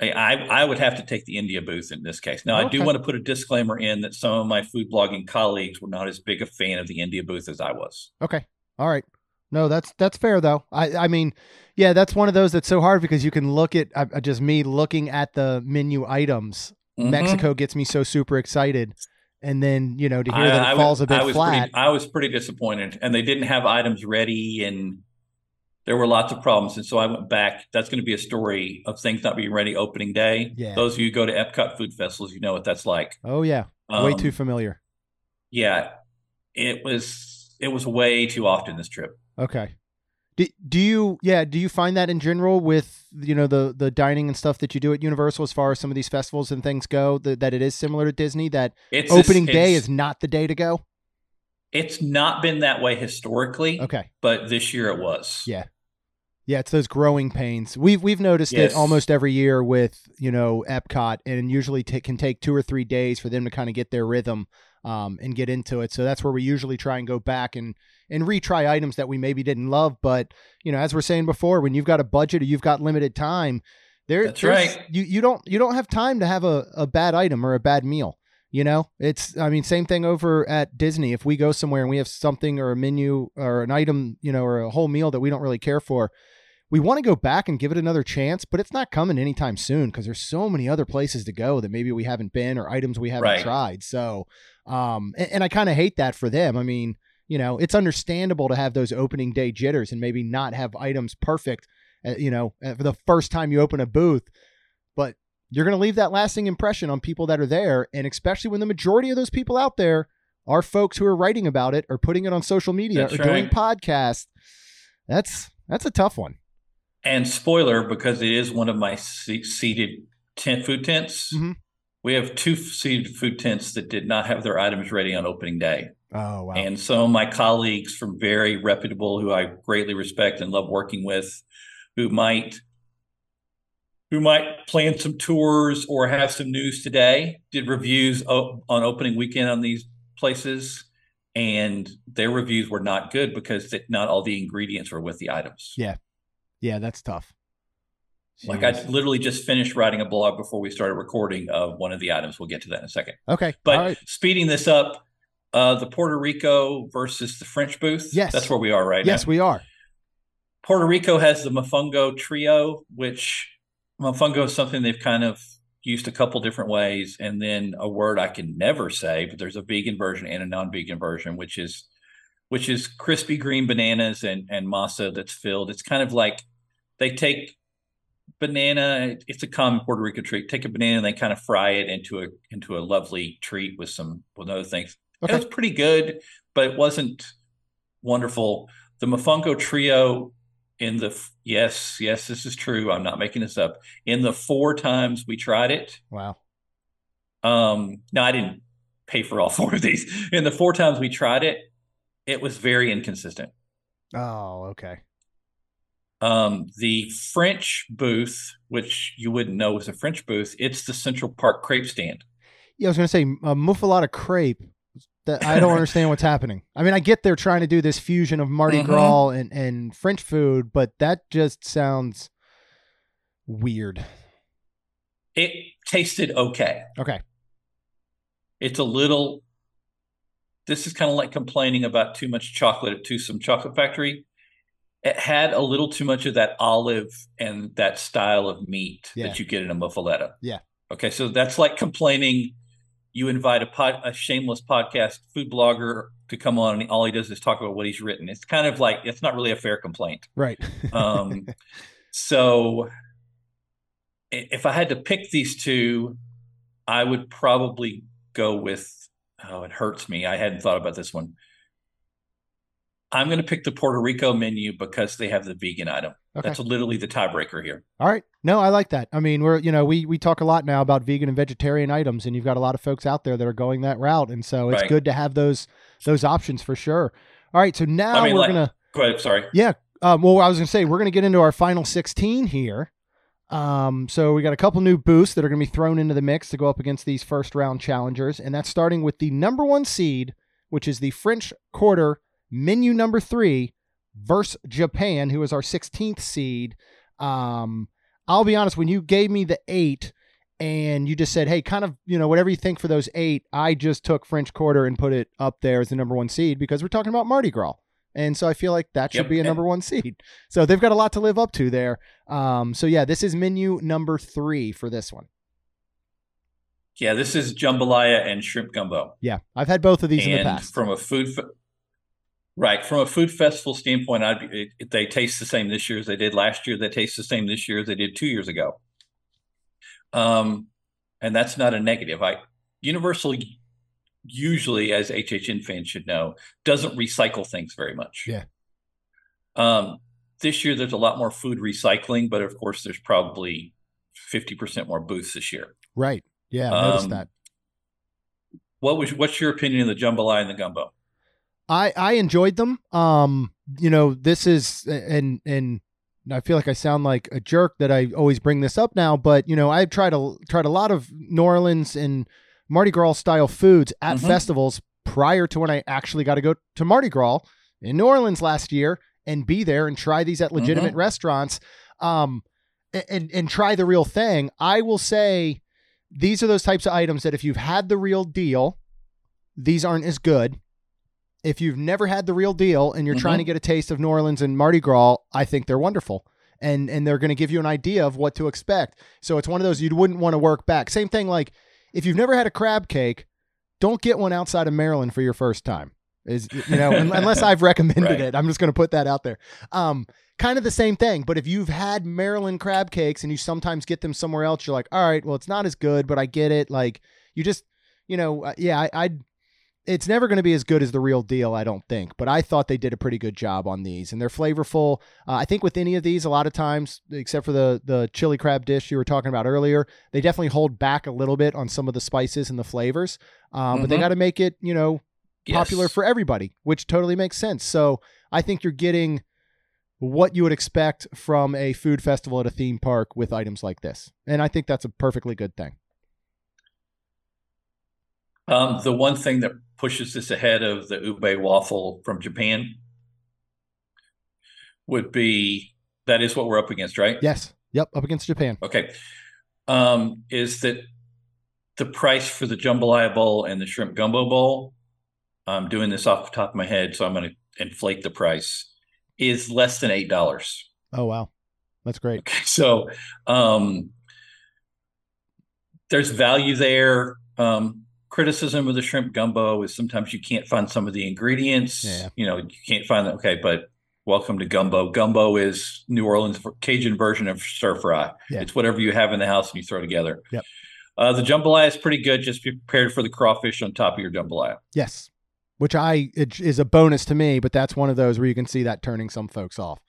I I would have to take the India booth in this case. Now I do want to put a disclaimer in that some of my food blogging colleagues were not as big a fan of the India booth as I was. Okay. All right. No, that's that's fair though. I I mean, yeah, that's one of those that's so hard because you can look at uh, just me looking at the menu items. Mhm. Mexico gets me so super excited, and then you know to hear that it I- I falls was- a bit I was flat. Pretty, I was pretty disappointed, and they didn't have items ready, and there were lots of problems. And so I went back. That's going to be a story of things not being ready opening day. Yeah. Those of you who go to Epcot food festivals, you know what that's like. oh yeah, way Um, too familiar. Yeah, it was. It was way too often this trip. Okay. Do, do you yeah do you find that in general with you know the the dining and stuff that you do at Universal as far as some of these festivals and things go that, that it is similar to Disney that It's opening it's- day is not the day to go? It's not been that way historically, Okay. but this year it was. Yeah. Yeah, it's those growing pains. We've we've noticed Yes. it almost every year with you know Epcot, and usually ta can take two or three days for them to kind of get their rhythm um, and get into it. So that's where we usually try and go back and and retry items that we maybe didn't love. But you know, as we're saying before, when you've got a budget or you've got limited time, there That's right. You you don't you don't have time to have a, a bad item or a bad meal. You know, it's I mean, same thing over at Disney. If we go somewhere and we have something or a menu or an item, you know, or a whole meal that we don't really care for, we want to go back and give it another chance, but it's not coming anytime soon because there's so many other places to go that maybe we haven't been or items we haven't Right. tried. So, um, and, and I kind of hate that for them. I mean, you know, it's understandable to have those opening day jitters and maybe not have items perfect, uh, you know, uh, for the first time you open a booth, but you're going to leave that lasting impression on people that are there. And especially when the majority of those people out there are folks who are writing about it or putting it on social media That's or doing podcasts. That's, that's a tough one. And spoiler, because it is one of my seated tent food tents. Mhm. We have two seated food tents that did not have their items ready on opening day. Oh wow. And some of my colleagues from very reputable, who I greatly respect and love working with, who might who might plan some tours or have some news today, did reviews o- on opening weekend on these places, and their reviews were not good because not all the ingredients were with the items. Yeah. Yeah, that's tough. Like I literally just finished writing a blog before we started recording of one of the items. We'll get to that in a second. Okay. But right. speeding this up, uh, the Puerto Rico versus the French booth. Yes. that's where we are right Yes, now. we are. Puerto Rico has the Mofongo Trio, which Mofongo is something they've kind of used a couple different ways, and then a word I can never say, but there's a vegan version and a non-vegan version, which is which is crispy green bananas and and masa that's filled. It's kind of like they take banana. It's a common Puerto Rico treat. Take a banana and they kind of fry it into a into a lovely treat with some with other things. Okay. It was pretty good, but it wasn't wonderful. The Mofongo Trio in the yes, yes, this is true. I'm not making this up. In the four times we tried it, Wow. um, no, I didn't pay for all four of these. In the four times we tried it, it was very inconsistent. Oh, okay. Um, the French booth, which you wouldn't know was a French booth, it's the Central Park crepe stand. Yeah, I was going to say a muffaletta crepe. That I don't understand what's happening. I mean, I get they're trying to do this fusion of Mardi Mhm. Gras and, and French food, but that just sounds weird. It tasted okay. Okay. It's a little. This is kind of like complaining about too much chocolate at Toothsome Chocolate Factory. It had a little too much of that olive and that style of meat Yeah. that you get in a muffaletta. Yeah. Okay, so that's like complaining. You invite a pod, a shameless podcast food blogger to come on, and all he does is talk about what he's written. It's kind of like it's not really a fair complaint. Right. Um, so if I had to pick these two, I would probably go with. Oh, it hurts me. I hadn't thought about this one. I'm going to pick the Puerto Rico menu because they have the vegan item. Okay. That's literally the tiebreaker here. All right. No, I like that. I mean, we're you know we we talk a lot now about vegan and vegetarian items, and you've got a lot of folks out there that are going that route, and so it's Right. good to have those those options for sure. All right. So now I mean, we're like- gonna Go ahead. Sorry. Yeah. Um, well, I was going to say we're going to get into our final 16 here. Um, so we got a couple new boosts that are going to be thrown into the mix to go up against these first round challengers, and that's starting with the number one seed, which is the French Quarter menu number three versus Japan, who is our 16th seed. Um, I'll be honest, when you gave me the eight and you just said, hey, kind of, you know, whatever you think for those eight, I just took French Quarter and put it up there as the number one seed because we're talking about Mardi Gras. And so I feel like that should Yep. be a number one seed. So they've got a lot to live up to there. Um, so yeah, this is menu number three for this one. Yeah, this is jambalaya and shrimp gumbo. Yeah, I've had both of these in the and past. from a food right from a food festival standpoint I'd, be- it, they taste the same this year as they did last year they taste the same this year as they did two years ago um and that's not a negative i universal usually as hhn fans should know doesn't recycle things very much Yeah. um this year there's a lot more food recycling but of course there's probably 50% more booths this year right. Yeah, I noticed Um, that. what was what's your opinion of the jambalaya and the gumbo I I enjoyed them. Um, you know, this is and and I feel like I sound like a jerk that I always bring this up now, but you know, I've tried a tried a lot of New Orleans and Mardi Gras style foods at Mhm. festivals prior to when I actually got to go to Mardi Gras in New Orleans last year and be there and try these at legitimate restaurants. Um, and and try the real thing. I will say these are those types of items that if you've had the real deal, these aren't as good. If you've never had the real deal and you're trying to get a taste of New Orleans and Mardi Gras, I think they're wonderful. And and they're going to give you an idea of what to expect. So it's one of those you wouldn't want to work back. Same thing like if you've never had a crab cake, don't get one outside of Maryland for your first time. Is you know, unless I've recommended Right. it. I'm just going to put that out there. Um kind of the same thing, but if you've had Maryland crab cakes and you sometimes get them somewhere else, you're like, "All right, well it's not as good, but I get it." Like you just, you know, uh, yeah, I I'd it's never going to be as good as the real deal, I don't think. But I thought they did a pretty good job on these, and they're flavorful. Uh, I think with any of these, a lot of times, except for the the chili crab dish you were talking about earlier, they definitely hold back a little bit on some of the spices and the flavors. Um, But they Mhm. got to make it, you know, popular Yes. for everybody, which totally makes sense. So I think you're getting what you would expect from a food festival at a theme park with items like this. And I think that's a perfectly good thing. Um, the one thing that pushes this ahead of the ube waffle from Japan would be that is what we're up against, right? Yes. Yep. Up against Japan. Okay. Um, is that the price for the jambalaya bowl and the shrimp gumbo bowl? I'm doing this off the top of my head, so I'm going to inflate the price. Is less than eight dollars. Oh, wow. That's great. Okay, so um, there's value there. Um, criticism of the shrimp gumbo is sometimes you can't find some of the ingredients. Yeah. You know, you can't find that. Okay, but welcome to gumbo. Gumbo is New Orleans Cajun version of stir fry. Yeah. It's whatever you have in the house and you throw together. Yep. Uh, the jambalaya is pretty good. Just be prepared for the crawfish on top of your jambalaya. Yes. Which I it is a bonus to me, but that's one of those where you can see that turning some folks off.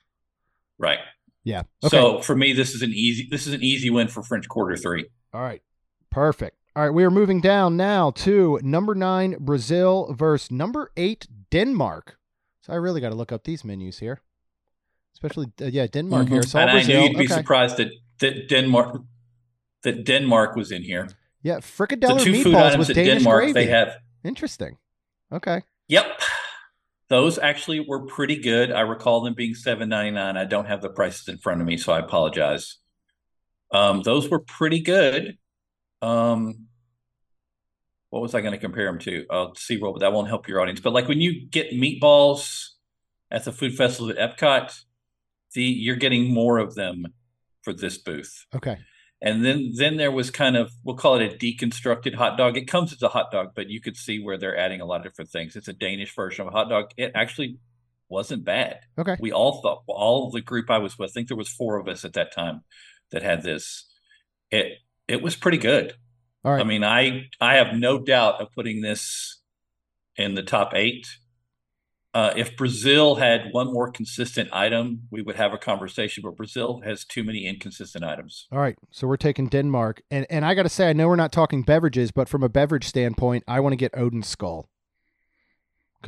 Right. Yeah. Okay. So for me, this is an easy. This is an easy win for French Quarter Three. All right. Perfect. All right. We are moving down now to number nine, Brazil versus number eight, Denmark. So I really got to look up these menus here, especially, uh, yeah, Denmark here. So Mm-hmm. and Brazil. I knew you'd be okay. surprised that, that Denmark that Denmark was in here. Yeah. The Frikadeller two food meatballs items with Danish Denmark gravy. they have. Interesting. Okay. Yep, those actually were pretty good. I recall them being seven ninety nine. I don't have the prices in front of me, so I apologize. Um, those were pretty good. Um, what was I going to compare them to? I'll see what that won't help your audience. But like when you get meatballs at the food festival at Epcot, the you're getting more of them for this booth. Okay. And then then there was kind of we'll call it a deconstructed hot dog. It comes as a hot dog, but you could see where they're adding a lot of different things. It's a Danish version of a hot dog. It actually wasn't bad. Okay. We all thought all the group I was with, I think there was four of us at that time that had this. It it was pretty good. All right. I mean, I I have no doubt of putting this in the top eight. Uh, if Brazil had one more consistent item, we would have a conversation. But Brazil has too many inconsistent items. All right, so we're taking Denmark, and and I got to say, I know we're not talking beverages, but from a beverage standpoint, I want to get Odin Skull.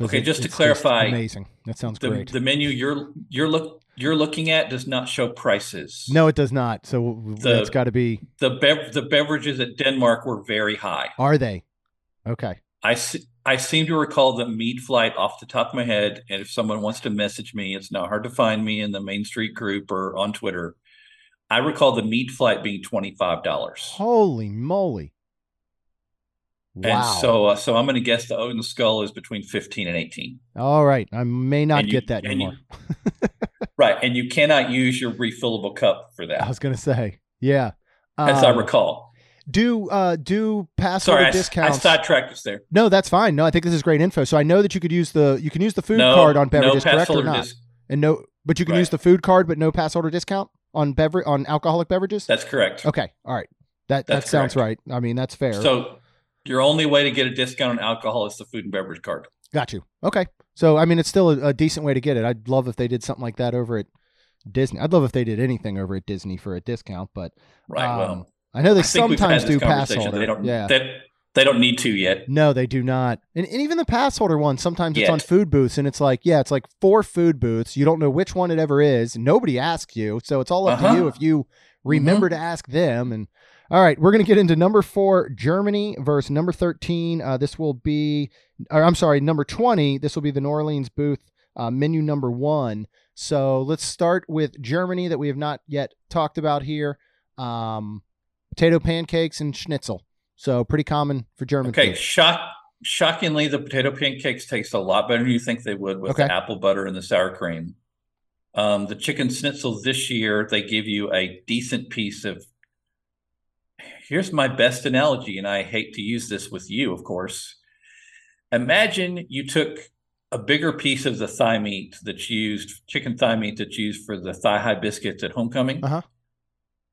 Okay, it- just to clarify, amazing. That sounds the, great. the menu you're you're look you're looking at does not show prices. no, it does not. So The- that's got to be. the bev- the beverages at Denmark were very high. Are they? Okay. I se- I seem to recall the mead flight off the top of my head, and if someone wants to message me, it's not hard to find me in the Main Street group or on Twitter. I recall the mead flight being twenty five dollars, Holy moly! Wow. and so uh, so I'm going to guess the Odin Skull is between fifteen and eighteen. All right, I may not you- get that and you- anymore. Right, and you cannot use your refillable cup for that. I was gonna say, yeah. as I Um, recall. do uh do pass Sorry, I, I discounts? sidetracked us there. no, that's fine. No, I think this is great info. So I know that you could use the you can use the food no, card on no beverages, pass correct or not? dis- And no, but you can Right. use the food card, but no pass order discount on beverage on alcoholic beverages. That's correct. okay, all right. That that sounds correct. right. I mean, that's fair. So your only way to get a discount on alcohol is the food and beverage card. Got you. Okay. So I mean, it's still a, a decent way to get it. I'd love if they did something like that over at Disney. I'd love if they did anything over at Disney for a discount, but Right. um, well, I know they I think we've had sometimes do pass holder. They don't. yeah. They, they don't need to yet. No, they do not. And, and even the pass holder one, sometimes it's on food booths, and it's like, yeah, it's like four food booths. You don't know which one it ever is. Nobody asks you, so it's all up Uh-huh. to you if you remember to ask them. And all right, we're gonna get into number four, Germany versus number thirteen. Uh, this will be, or I'm sorry, number twenty. This will be the New Orleans booth uh, menu number one. So let's start with Germany that we have not yet talked about here. Um, potato pancakes and schnitzel. So pretty common for German Okay. food. Shock. Shockingly, the potato pancakes taste a lot better than you think they would with Okay. the apple butter and the sour cream. Um, the chicken schnitzel this year, they give you a decent piece of. Here's my best analogy, and I hate to use this with you, of course. Imagine you took a bigger piece of the thigh meat that's used, chicken thigh meat that's used for the thigh high biscuits at homecoming, Uh-huh.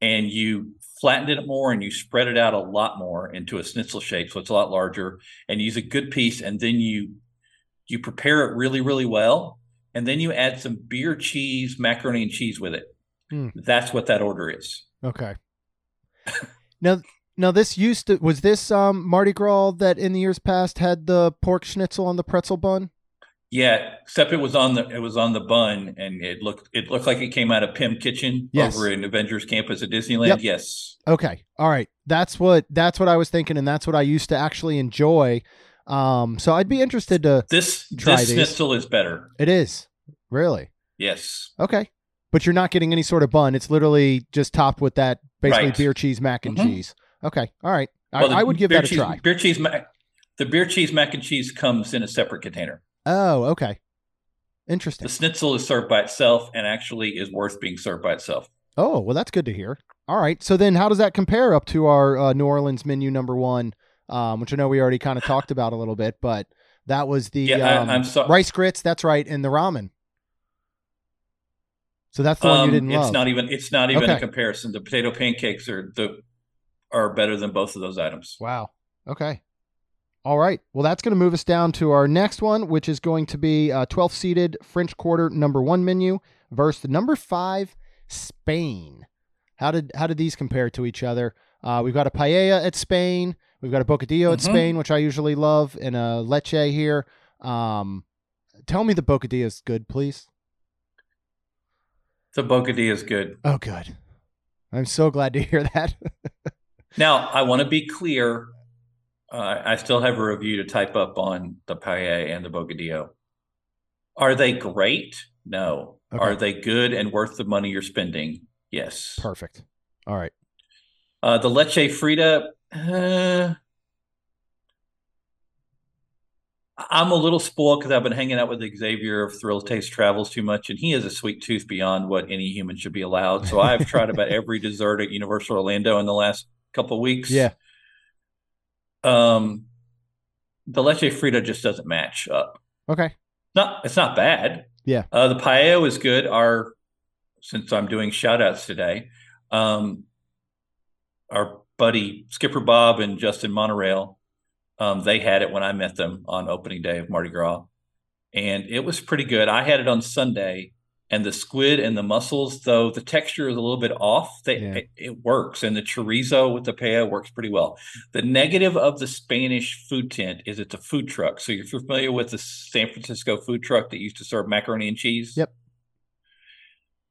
and you flattened it more and you spread it out a lot more into a schnitzel shape, so it's a lot larger, and you use a good piece, and then you you prepare it really, really well, and then you add some beer cheese, macaroni and cheese with it. Hmm. That's what that order is. Okay. now, Now this used to was this um Mardi Gras that in the years past had the pork schnitzel on the pretzel bun? Yeah, except it was on the it was on the bun, and it looked it looked like it came out of Pym Kitchen Yes. over in Avengers Campus at Disneyland. Yep. Yes, Okay. All right. That's what that's what I was thinking and that's what I used to actually enjoy. Um so I'd be interested to this Try this these. schnitzel is better. It is. Really? Yes, Okay. But you're not getting any sort of bun. It's literally just topped with that basically Right. beer cheese mac and Mhm. cheese. Okay. All right. Well, I, I would give that a cheese, try. Beer cheese mac, the beer cheese mac and cheese comes in a separate container. Oh, okay. Interesting. The schnitzel is served by itself, and actually is worth being served by itself. Oh, well, that's good to hear. All right. So then how does that compare up to our uh, New Orleans menu number one, um, which I know we already kind of talked about a little bit, but that was the Yeah, um, I, I'm sorry. rice grits. That's right. And the ramen. So that's the one you didn't Um, it's love. not even. It's not even Okay. a comparison. The potato pancakes are the are better than both of those items. Wow. Okay. All right. Well, that's going to move us down to our next one, which is going to be uh, 12 seeded French Quarter number one menu versus the number five Spain. How did how did these compare to each other? Uh, we've got a paella at Spain. We've got a bocadillo at Mhm. Spain, which I usually love, and a leche here. Um, tell me the bocadillo is good, please. The bocadillo is good. Oh, good. I'm so glad to hear that. Now, I want to be clear. Uh, I still have a review to type up on the paella and the bocadillo. Are they great? No. Okay. Are they good and worth the money you're spending? Yes. Perfect. All right. Uh, the leche frita. Uh, I'm a little spoiled because I've been hanging out with Xavier of Thrill Taste Travels too much, and he has a sweet tooth beyond what any human should be allowed. So I've tried about every dessert at Universal Orlando in the last couple of weeks. Yeah. Um, the leche frita just doesn't match up. Okay. Not, it's not bad. Yeah. Uh, the paella is good. Our, since I'm doing shout outs today, um, our buddy Skipper Bob and Justin Monorail, um, they had it when I met them on opening day of Mardi Gras, and it was pretty good. I had it on Sunday, and the squid and the mussels, though the texture is a little bit off, they Yeah. it, it works, and the chorizo with the paella works pretty well. The negative of the Spanish food tent is it's a food truck. So if you're familiar with the San Francisco food truck that used to serve macaroni and cheese, Yep.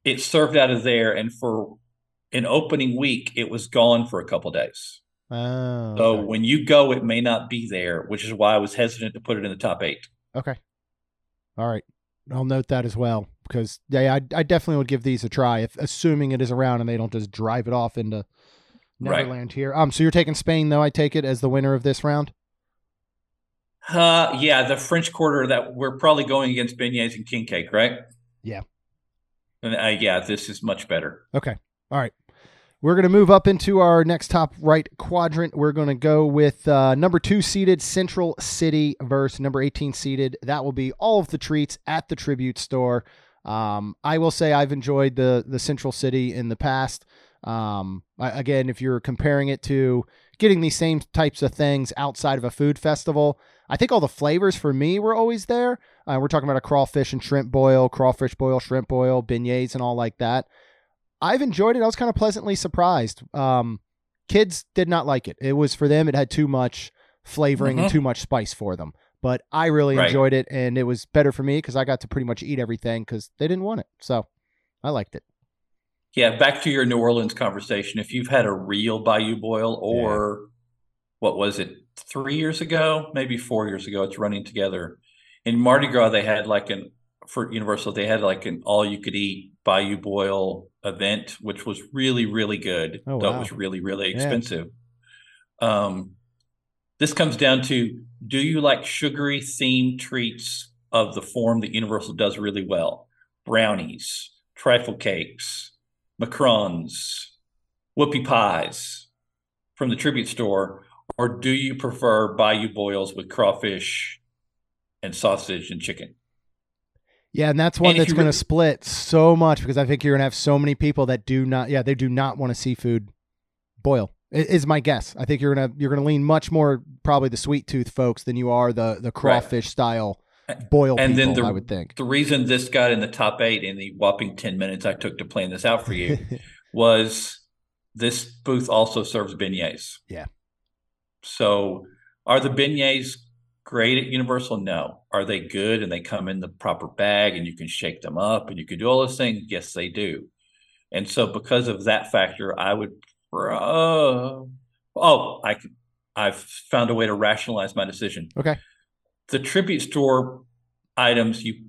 It's served out of there, and for an opening week, it was gone for a couple days. Oh, So okay. when you go, it may not be there, which is why I was hesitant to put it in the top eight. Okay. All right. I'll note that as well because yeah, I, I definitely would give these a try if assuming it is around and they don't just drive it off into Right. Neverland here. Um, so you're taking Spain though. I take it as the winner of this round. Uh, yeah, the French Quarter that we're probably going against beignets and king cake, right? Yeah. And uh, yeah, this is much better. Okay. All right. We're going to move up into our next top right quadrant. We're going to go with uh, number two seeded Central City versus number 18 seeded. That will be all of the treats at the tribute store. Um, I will say I've enjoyed the the Central City in the past. Um, again, if you're comparing it to getting these same types of things outside of a food festival, I think all the flavors for me were always there. Uh, we're talking about a crawfish and shrimp boil, crawfish boil, shrimp boil, beignets, and all like that. I've enjoyed it. I was kind of pleasantly surprised. Um, kids did not like it. It was for them. It had too much flavoring and Mhm. too much spice for them. But I really Right. enjoyed it, and it was better for me because I got to pretty much eat everything because they didn't want it. So I liked it. Yeah, back to your New Orleans conversation. If you've had a real Bayou boil, or what was it, three years ago, maybe four years ago, it's running together. In Mardi Gras, they had like an for Universal, they had like an all you could eat Bayou boil event, which was really, really good. Oh, wow. it was really, really Yeah. expensive. Um, this comes down to do you like sugary themed treats of the form that Universal does really well? Brownies, trifle cakes, macarons, whoopie pies from the tribute store, or do you prefer Bayou boils with crawfish and sausage and chicken? Yeah, and that's one And that's going to really- split so much because I think you're going to have so many people that do not. Yeah, they do not want to see food boil. Is my guess. I think you're gonna you're gonna lean much more probably the sweet tooth folks than you are the the crawfish style boil And people. then the- I would think. The reason this got in the top eight in the whopping 10 minutes I took to plan this out for you was this booth also serves beignets. Yeah. So are the beignets great at Universal? No. Are they good and they come in the proper bag and you can shake them up and you can do all those things? Yes, they do. And so because of that factor, I would uh, oh, I I've found a way to rationalize my decision. Okay. The tribute store items you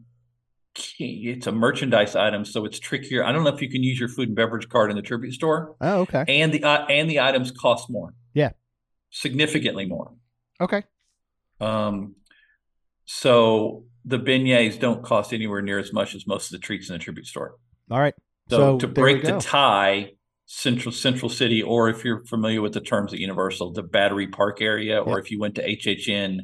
it's a merchandise item, so it's trickier. I don't know if you can use your food and beverage card in the tribute store. Oh, okay. And the uh, and the items cost more. Yeah, significantly more. Okay. Um, so the beignets don't cost anywhere near as much as most of the treats in the tribute store. All right. So, so to break the tie, Central Central City, or if you're familiar with the terms at Universal, the Battery Park area, or if you went to HHN,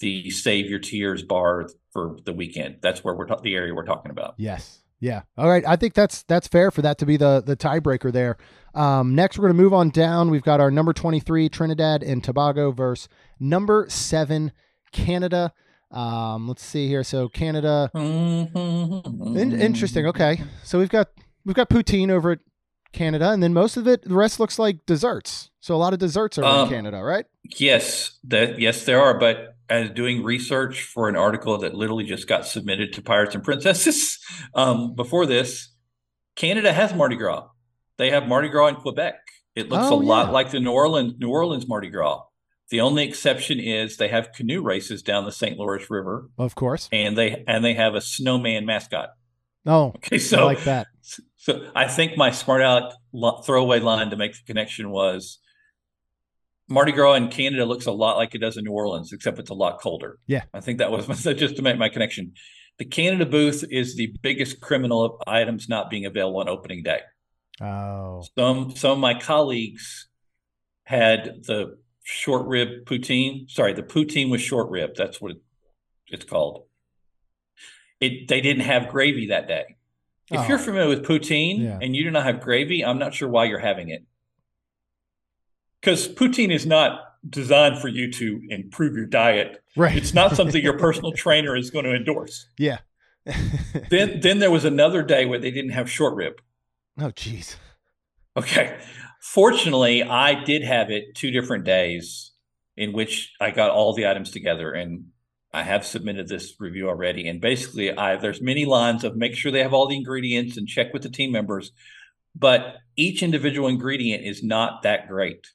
the Save Your Tears bar for the weekend. That's where we're ta- the area we're talking about. Yes. Yeah. All right. I think that's that's fair for that to be the the tiebreaker there. Um, next, we're going to move on down. We've got our number twenty three Trinidad and Tobago versus number seven Canada. Um, let's see here. So Canada. In- interesting. Okay. So we've got we've got poutine over at Canada, and then most of it, the rest looks like desserts. So a lot of desserts are um, in Canada, right? Yes, that yes there are, but as doing research for an article that literally just got submitted to Pirates and Princesses um, before this, Canada has Mardi Gras. They have Mardi Gras in Quebec. It looks oh, a yeah. lot like the New Orleans New Orleans Mardi Gras. The only exception is they have canoe races down the St. Lawrence River, of course, and they and they have a snowman mascot. Oh, okay, so I like that. So I think my smart aleck throwaway line to make the connection was Mardi Gras in Canada looks a lot like it does in New Orleans, except it's a lot colder. Yeah. I think that was just to make my connection. The Canada booth is the biggest criminal of items not being available on opening day. Oh. Some some of my colleagues had the short rib poutine. Sorry, the poutine with short rib. That's what it's called. It they didn't have gravy that day. If oh. you're familiar with poutine yeah. and you do not have gravy, I'm not sure why you're having it because poutine is not designed for you to improve your diet. Right. It's not something your personal trainer is going to endorse. Yeah. then then there was another day where they didn't have short rib. Oh jeez. Okay. Fortunately, I did have it two different days in which I got all the items together and I have submitted this review already. And basically I there's many lines of make sure they have all the ingredients and check with the team members. But each individual ingredient is not that great.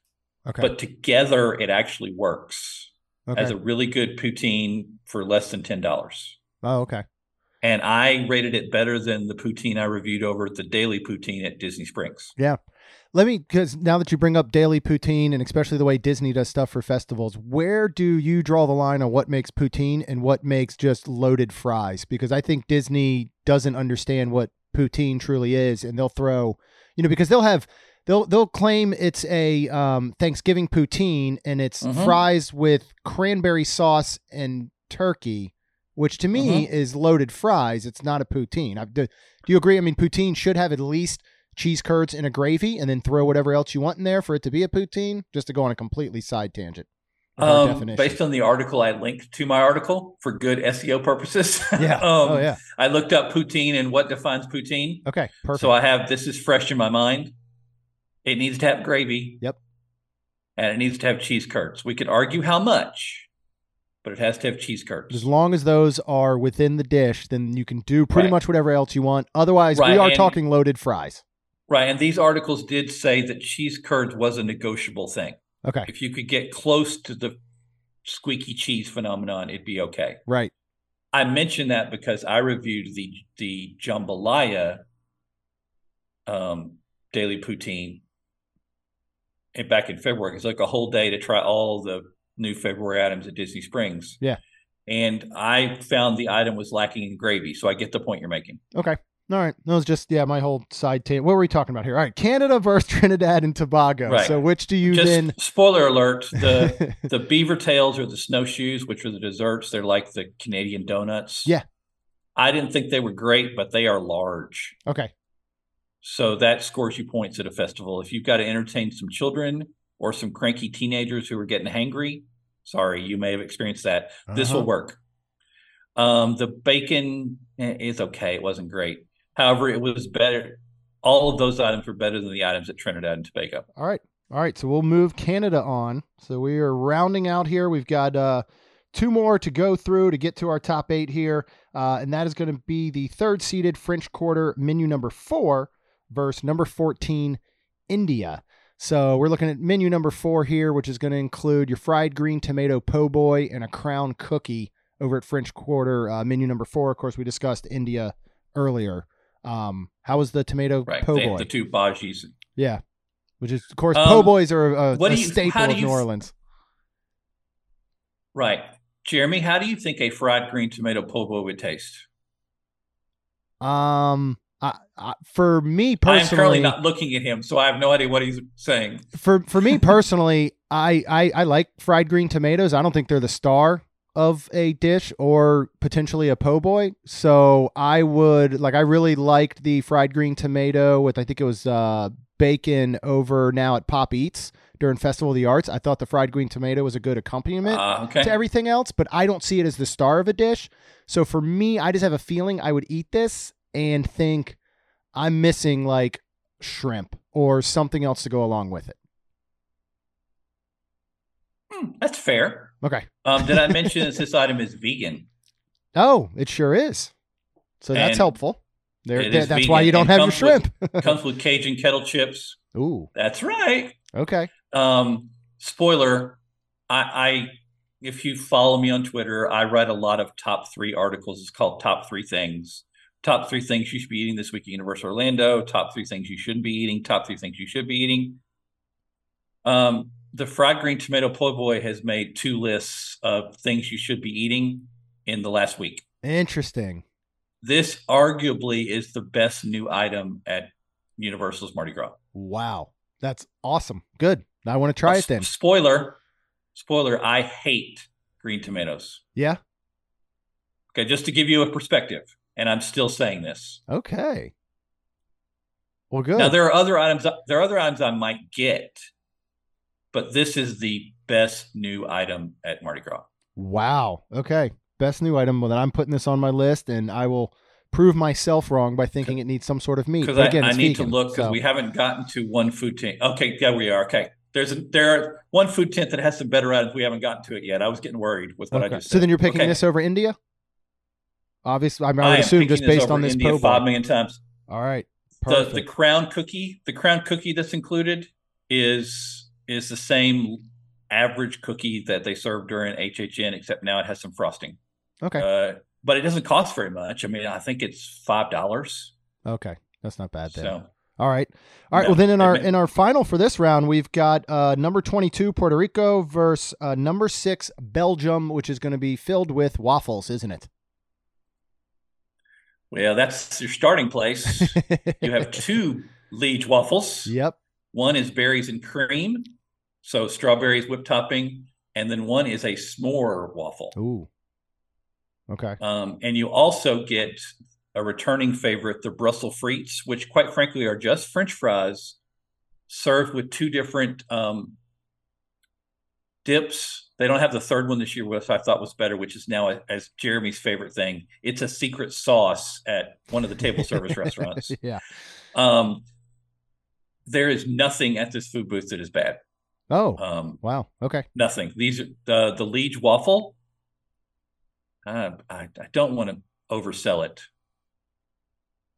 Okay. But together, it actually works okay. as a really good poutine for less than ten dollars. Oh, okay. And I rated it better than the poutine I reviewed over at the Daily Poutine at Disney Springs. Yeah. Let me, because now that you bring up Daily Poutine and especially the way Disney does stuff for festivals, where do you draw the line on what makes poutine and what makes just loaded fries? Because I think Disney doesn't understand what poutine truly is, and they'll throw, you know, because they'll have they'll they'll claim it's a um, Thanksgiving poutine and it's mm-hmm. fries with cranberry sauce and turkey, which to me mm-hmm. is loaded fries. It's not a poutine. I, do, do you agree? I mean, poutine should have at least cheese curds in a gravy, and then throw whatever else you want in there for it to be a poutine. Just to go on a completely side tangent. Um, based on the article I linked to my article for good SEO purposes. Yeah. um, oh yeah. I looked up poutine and what defines poutine. Okay. Perfect. So I have this is fresh in my mind. It needs to have gravy. Yep. And it needs to have cheese curds. We could argue how much, but it has to have cheese curds. As long as those are within the dish, then you can do pretty right. much whatever else you want. Otherwise, right. we are and, talking loaded fries. Right. And these articles did say that cheese curds was a negotiable thing. Okay. If you could get close to the squeaky cheese phenomenon, it'd be okay. Right. I mentioned that because I reviewed the the jambalaya um, daily poutine and back in February. It's like a whole day to try all the new February items at Disney Springs. Yeah. And I found the item was lacking in gravy. So I get the point you're making. Okay. All right. That was just, yeah, my whole side tangent. What were we talking about here? All right. Canada versus Trinidad and Tobago. Right. So which do you just, then? Spoiler alert the, the beaver tails or the snowshoes, which are the desserts, they're like the Canadian donuts. Yeah. I didn't think they were great, but they are large. Okay. So that scores you points at a festival. If you've got to entertain some children or some cranky teenagers who are getting hangry, sorry, you may have experienced that. Uh-huh. This will uh-huh. work. Um, the bacon eh, is okay. It wasn't great. However, it was better. all of those items were better than the items at Trinidad and Tobago. All right. All right. So we'll move Canada on. So we are rounding out here. We've got uh, two more to go through to get to our top eight here. Uh, and that is going to be the third seeded French Quarter menu number four versus number 14, India. So we're looking at menu number four here, which is going to include your fried green tomato po' boy and a crown cookie over at French Quarter. Uh, menu number four, of course, we discussed India earlier. Um, how was the tomato Right. po' boy? the two bhajis. Yeah, which is of course Um, po' boys are a, a you- staple of New Orleans. Right. Jeremy, how do you think a fried green tomato po' boy would taste? Um, I, I, for me personally, I am currently not looking at him, so I have no idea what he's saying. for for me personally, I, I I like fried green tomatoes. I don't think they're the star of a dish or potentially a po' boy. So I would like I really liked the fried green tomato with I think it was uh bacon over now at Pop Eats during Festival of the Arts. I thought the fried green tomato was a good accompaniment. Uh, okay. to everything else, but I don't see it as the star of a dish. So for me, I just have a feeling I would eat this and think I'm missing like shrimp or something else to go along with it. Hmm, that's fair. Okay. Um, did I mention that this item is vegan? Oh, it sure is. So that's And helpful. There, it there- is that's why you don't and have your comes with- shrimp. Comes with Cajun kettle chips. Ooh, That's right. okay. Um, spoiler, I, I if you follow me on Twitter, I write a lot of top three articles. It's called Top Three Things. Top three things you should be eating this week at Universal Orlando. Top three things you shouldn't be eating. Top three things you should be eating. Um, the fried green tomato po' boy has made two lists of things you should be eating in the last week. Interesting. This arguably is the best new item at Universal's Mardi Gras. Wow. That's awesome. Good. I want to try it then. Spoiler, spoiler, I hate green tomatoes. Yeah. Okay, just to give you a perspective, and I'm still saying this. Okay. Well, good. Now there are other items there are other items I might get, but this is the best new item at Mardi Gras. Wow. Okay. Best new item. Well, then I'm putting this on my list, and I will prove myself wrong by thinking it needs some sort of meat. Because I, I need vegan, to look because so- we haven't gotten to one food tent. Okay, yeah, we are. Okay. There's a, there are one food tent that has some better items. We haven't gotten to it yet. I was getting worried with what I Okay. just said. So then you're picking Okay. this over India? Obviously, I, mean, I I would assume just based on this India five times. All right. the the crown cookie the crown cookie that's included is is the same average cookie that they serve during hhn except now it has some frosting okay. uh, but it doesn't cost very much i mean i think it's five dollars okay. That's not bad then. so All right. All right. No, well, then in our in our final for this round, we've got uh, number 22 Puerto Rico versus uh, number 6 Belgium, which is going to be filled with waffles, isn't it? well that's your starting place you have two liege waffles Yep. one is berries and cream so strawberries whipped topping and then one is a s'more waffle Ooh. Okay. Um, and you also get a returning favorite, the Brussels frites, which quite frankly are just French fries served with two different um, dips. They don't have the third one this year, which I thought was better, which is now, as Jeremy's favorite thing, it's a secret sauce at one of the table service restaurants. yeah. Um, there is nothing at this food booth that is bad. Oh. Um, wow. Okay. nothing. These are the the Liege waffle. Uh, I I don't want to oversell it.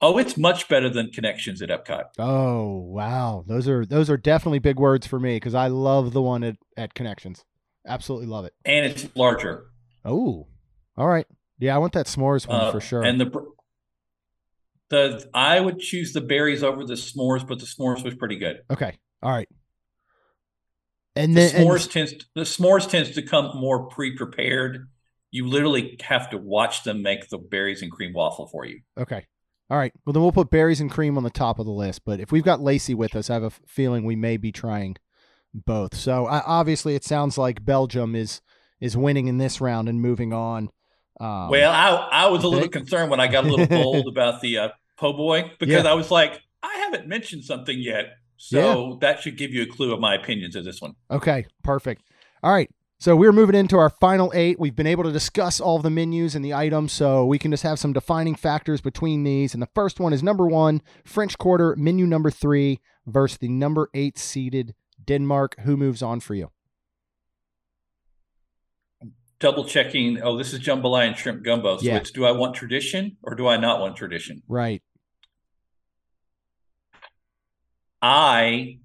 Oh, it's much better than Connections at Epcot. Oh, wow. Those are those are definitely big words for me because I love the one at, at Connections. Absolutely love it. and it's larger. Oh. All right. Yeah, I want that s'mores one Uh, for sure. And the the I would choose the berries over the s'mores, but the s'mores was pretty good. okay. All right. And The then and- s'mores tends the s'mores tends to come more pre-prepared. You literally have to watch them make the berries and cream waffle for you. Okay. All right. Well, then we'll put berries and cream on the top of the list. But if we've got Lacey with us, I have a feeling we may be trying both. So I obviously, it sounds like Belgium is is winning in this round and moving on. Um, Well, I I was a little concerned when I got a little bold about the uh, po' boy because Yeah. I was like, I haven't mentioned something yet, so that should give you a clue of my opinions of this one. okay, perfect. All right. So we're moving into our final eight. We've been able to discuss all the menus and the items, so we can just have some defining factors between these. And the first one is number one, French Quarter, menu number three, versus the number eight seeded Denmark. Who moves on for you? Double checking. Oh, this is jambalaya and shrimp gumbo. So Yeah. it's do I want tradition or do I not want tradition? Right. I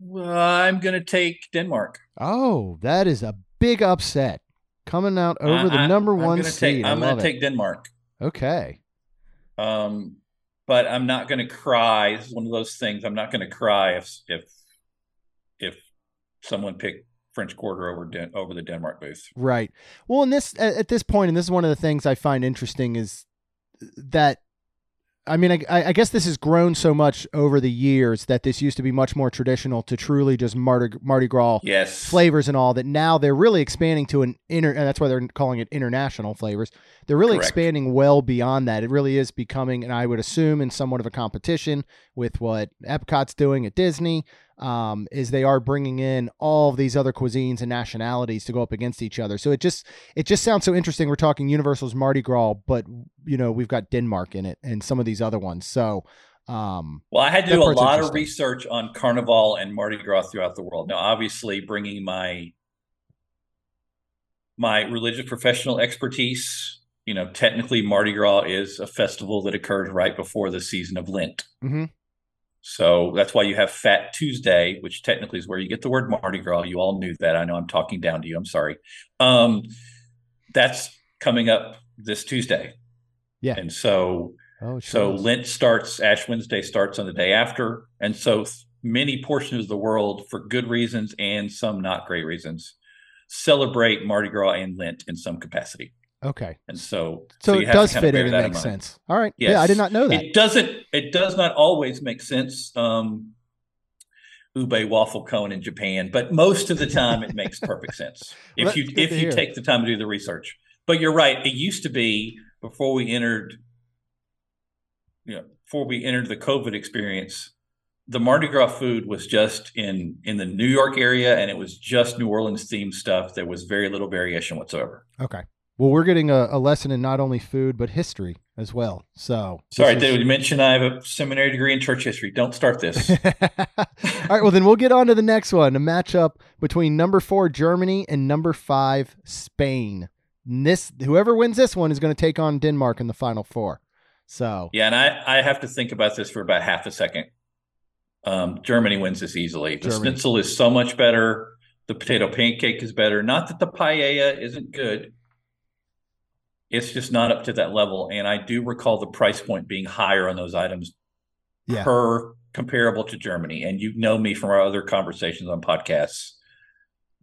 well, I'm going to take Denmark. Oh, that is a big upset coming out over I- the I- number I'm one gonna seed. Take, I I'm going to take Denmark. Okay. Um, but I'm not going to cry. It's one of those things. I'm not going to cry if if if someone picked French Quarter over Den- over the Denmark booth. Right. Well, in this at this point, and this is one of the things I find interesting is that I mean, I, I guess this has grown so much over the years that this used to be much more traditional to truly just Mardi, Mardi Gras Yes, flavors and all that. Now they're really expanding to an inner, and that's why they're calling it international flavors. They're really Correct. expanding well beyond that. It really is becoming, and I would assume, in somewhat of a competition with what Epcot's doing at Disney. Um, is they are bringing in all of these other cuisines and nationalities to go up against each other. So it just it just sounds so interesting. We're talking Universal's Mardi Gras, but you know we've got Denmark in it and some of these other ones. So um, Well, I had to do a lot of research on Carnival and Mardi Gras throughout the world. Now, obviously, bringing my my religious professional expertise, you know, technically Mardi Gras is a festival that occurs right before the season of Lent. Mhm. So that's why you have Fat Tuesday, which technically is where you get the word Mardi Gras. You all knew that. I know I'm talking down to you. I'm sorry. Um, that's coming up this Tuesday. Yeah. And so oh, so is. Lent starts, Ash Wednesday starts on the day after. And so many portions of the world, for good reasons and some not great reasons, celebrate Mardi Gras and Lent in some capacity. Okay. And so, So, you it does fit in and that makes sense. All right. Yeah, I did not know that. It doesn't, it does not always make sense. Um, ube waffle cone in Japan, but most of the time it makes perfect sense if That's you if you hear. take the time to do the research. But you're right; it used to be before we entered, you know, before we entered the COVID experience, the Mardi Gras food was just in in the New York area, and it was just New Orleans themed stuff. There was very little variation whatsoever. Okay. Well, we're getting a, a lesson in not only food but history as well. So Sorry, is- did you mention I have a seminary degree in church history? Don't start this. All right. Well, then we'll get on to the next one. A matchup between number four Germany and number five Spain. And this whoever wins this one is going to take on Denmark in the final four. So Yeah, and I, I have to think about this for about half a second. Um, Germany wins this easily. The Germany. schnitzel is so much better. The potato pancake is better. Not that the paella isn't good. It's just not up to that level. And I do recall the price point being higher on those items Yeah. per comparable to Germany. And you know me from our other conversations on podcasts.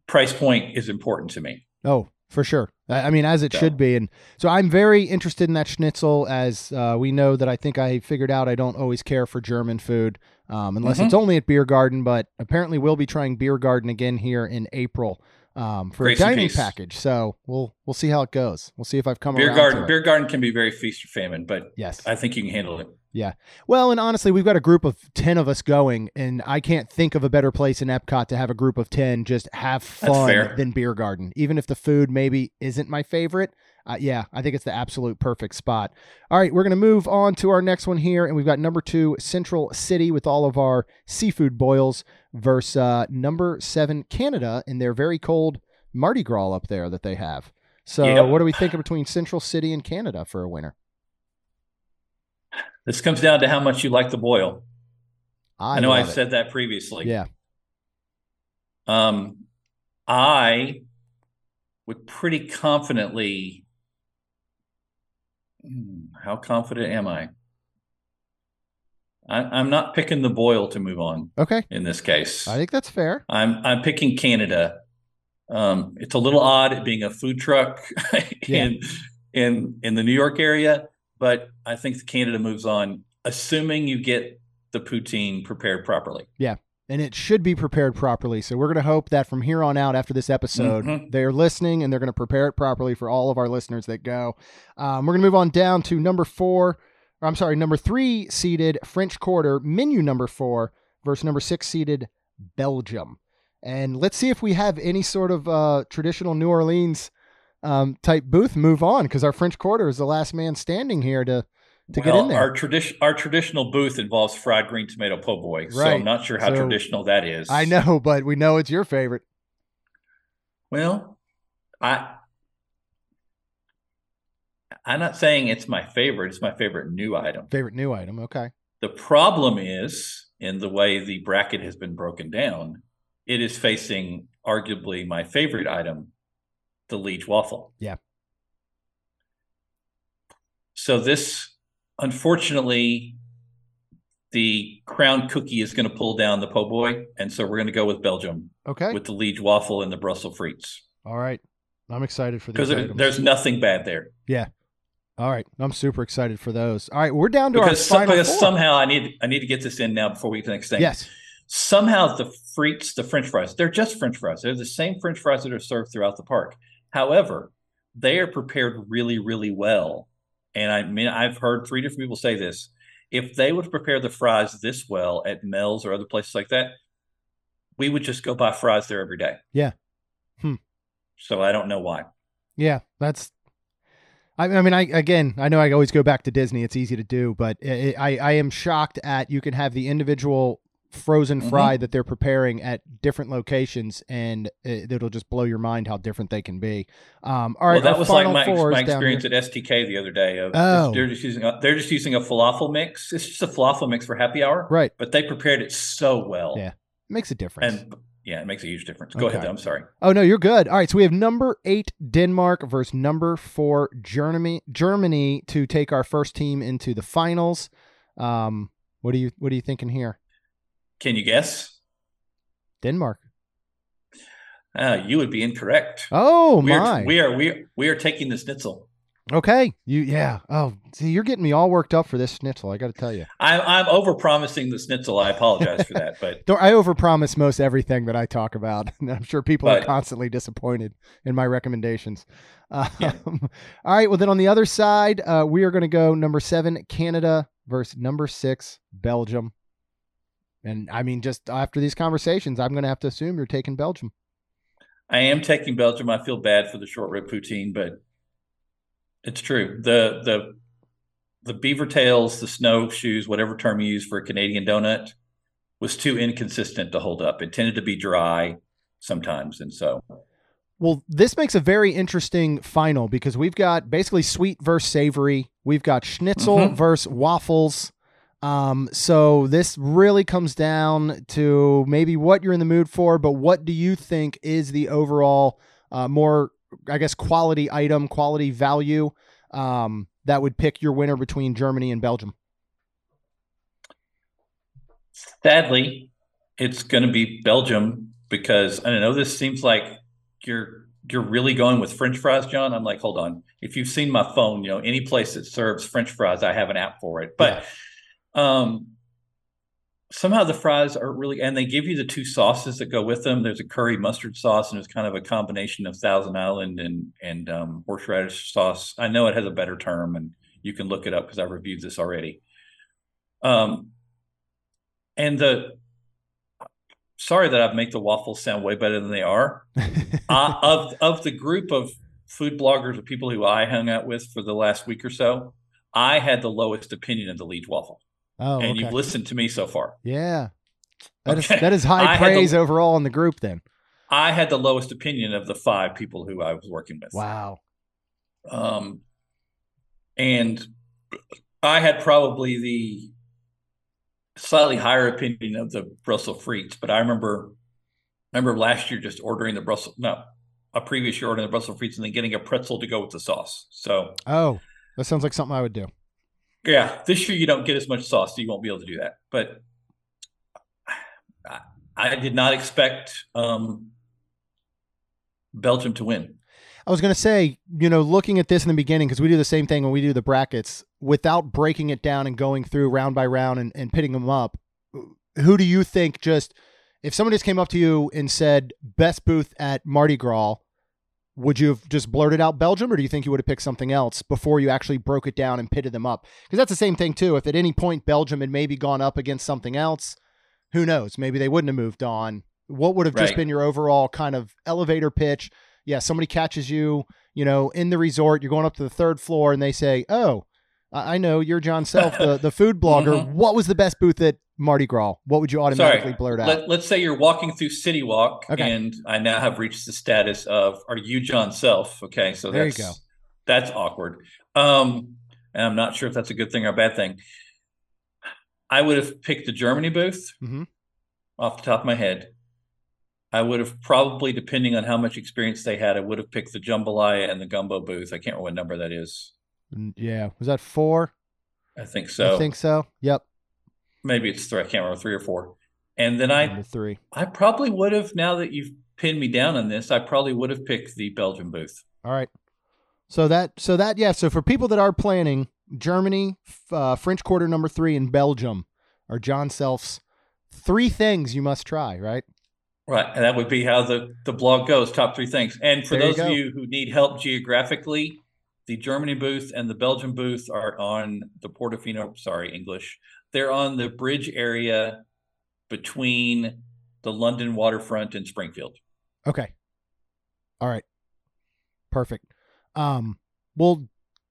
Price point is important to me. Oh, for sure. I mean, as it So- should be. And so I'm very interested in that schnitzel, as uh, we know that I think I figured out I don't always care for German food, um, unless Mhm. it's only at Beer Garden. But apparently, we'll be trying Beer Garden again here in April um, for Grace a dining package. So we'll we'll see how it goes. We'll see if I've come Beer around garden, beer garden can be very feast or famine, but yes. I think you can handle it. Yeah. Well, and honestly, we've got a group of 10 of us going, and I can't think of a better place in Epcot to have a group of 10 just have fun than Beer Garden. Even if the food maybe isn't my favorite. Uh, yeah, I think it's the absolute perfect spot. All right, we're going to move on to our next one here, and we've got number two, Central City, with all of our seafood boils, versus uh, number seven, Canada, in their very cold Mardi Gras up there that they have. So, Yep. what do we think between Central City and Canada for a winner? This comes down to how much you like the boil. I, I, know I've it. said that previously. Yeah. Um, I would pretty confidently. Hmm, How confident am I? I? I'm not picking the boil to move on Okay. in this case. I think that's fair. I'm I'm picking Canada. Um, it's a little odd it being a food truck Yeah. in in in the New York area, but I think Canada moves on, assuming you get the poutine prepared properly. Yeah. And it should be prepared properly. So we're going to hope that from here on out, after this episode, Mhm. they're listening and they're going to prepare it properly for all of our listeners that go. Um, we're going to move on down to number four. I'm sorry, number three seeded French Quarter menu number four versus number six seeded Belgium. And let's see if we have any sort of uh, traditional New Orleans um, type booth move on because our French Quarter is the last man standing here to to well, get in there. Our tradition, our traditional booth involves fried green tomato po' boy, so I'm not sure how So- traditional that is. I know, but we know it's your favorite. Well, I I'm not saying it's my favorite. It's my favorite new item. Favorite new item. Okay. The problem is in the way the bracket has been broken down. It is facing arguably my favorite item, the Liege waffle. Yeah. So this, unfortunately, the crown cookie is going to pull down the po' boy, and so we're going to go with Belgium Okay. with the Liege waffle and the Brussels frites All right. I'm excited for because there's nothing bad there. All right. I'm super excited for those. All right. We're down to Because, our some- final because four. somehow I need I need to get this in now before we get to the next thing. Yes. Somehow the frites, the French fries, they're just French fries. They're the same French fries that are served throughout the park. However, they are prepared really, really well. And I mean, I've heard three different people say this. If they would prepare the fries this well at Mel's or other places like that, we would just go buy fries there every day. Yeah. Hmm. So I don't know why. Yeah. That's. I, I mean, I again, I know I always go back to Disney. It's easy to do, but I I, I am shocked at you can have the individual frozen Mhm. fry that they're preparing at different locations, and it, it'll just blow your mind how different they can be. Um, all right. well, that was like my, my experience at STK the other day. Of Oh. they're just using a, they're just using a falafel mix. It's just a falafel mix for happy hour, Right. but they prepared it so well. Yeah. it Makes a difference. and yeah, it makes a huge difference. Go ahead. Though. I'm sorry. Oh no, you're good. All right, so we have number eight Denmark versus number four Germany. Germany to take our first team into the finals. Um, what are you What are you thinking here? Can you guess? Denmark. Uh, you would be incorrect. Oh we my. are we are we are, we are taking the schnitzel. Okay. You yeah. Oh, see, you're getting me all worked up for this schnitzel. I got to tell you. I'm I'm over promising the schnitzel. I apologize for that, but I overpromise most everything that I talk about. and I'm sure people are constantly disappointed in my recommendations. Um, Yeah. all right. Well, then on the other side, uh, we are going to go number seven, Canada versus number six, Belgium. And I mean, just after these conversations, I'm going to have to assume you're taking Belgium. I am taking Belgium. I feel bad for the short rib poutine, but it's true. The the the beaver tails, the snowshoes, whatever term you use for a Canadian donut, was too inconsistent to hold up. It tended to be dry sometimes, and so Well, this makes a very interesting final because we've got basically sweet versus savory. We've got schnitzel Mhm. versus waffles. Um, so this really comes down to maybe what you're in the mood for, but what do you think is the overall uh, more, I guess, quality item, quality value um, that would pick your winner between Germany and Belgium? sadly, it's going to be Belgium because I don't know. This seems like you're you're really going with French fries, John. I'm like, hold on. If you've seen my phone, you know, any place that serves French fries, I have an app for it. But um, somehow the fries are really, and they give you the two sauces that go with them. There's a curry mustard sauce, and it's kind of a combination of Thousand Island and and um, horseradish sauce. I know it has a better term, and you can look it up because I reviewed this already. Um, and the sorry that I've made the waffles sound way better than they are. uh, of of the group of food bloggers or people who I hung out with for the last week or so, I had the lowest opinion of the Liege waffle, Oh, and okay. you've listened to me so far. yeah. That is Okay. that is high I had the- praise overall in the group then. I had the lowest opinion of the five people who I was working with. Wow. Um, and I had probably the slightly higher opinion of the Brussels frites, but I remember I remember last year just ordering the Brussels no, a previous year ordering the Brussels frites and then getting a pretzel to go with the sauce. So Oh, that sounds like something I would do. Yeah, this year you don't get as much sauce, so you won't be able to do that. But I, I did not expect um, Belgium to win. I was going to say, you know, looking at this in the beginning, because we do the same thing when we do the brackets, without breaking it down and going through round by round and, and pitting them up, who do you think just, if someone just came up to you and said, best booth at Mardi Gras, would you have just blurted out Belgium, or do you think you would have picked something else before you actually broke it down and pitted them up? Because that's the same thing, too. If at any point Belgium had maybe gone up against something else, who knows? Maybe they wouldn't have moved on. What would have just been your overall kind of elevator pitch? Yeah, somebody catches you, you know, in the resort. You're going up to the third floor, and they say, "Oh, I I know you're John Self, the the food blogger. Mhm. What was the best booth at Mardi Gras? What would you automatically Sorry. blurt out? Let, let's say you're walking through City Walk, Okay. and I now have reached the status of "Are you John Self?" Okay, so There you that's go. that's awkward. Um, and I'm not sure if that's a good thing or a bad thing. I would have picked the Germany booth Mhm. off the top of my head. I would have probably, depending on how much experience they had, I would have picked the jambalaya and the gumbo booth. I can't remember what number that is. Yeah, was that four? I think so. I think so. Yep, Maybe it's three. I can't remember three or four. And then I number three. I probably would have, now that you've pinned me down on this, I probably would have picked the Belgian booth. All right. So that so that yeah. So for people that are planning, Germany, uh, French Quarter number three, and Belgium are John Self's three things you must try. Right. Right. And that would be how the, the blog goes top three things. And for There you those of you who need help geographically, the Germany booth and the Belgian booth are on the Portofino, sorry, English. They're on the bridge area between the London waterfront and Springfield. Okay. All right. Perfect. Um. Well,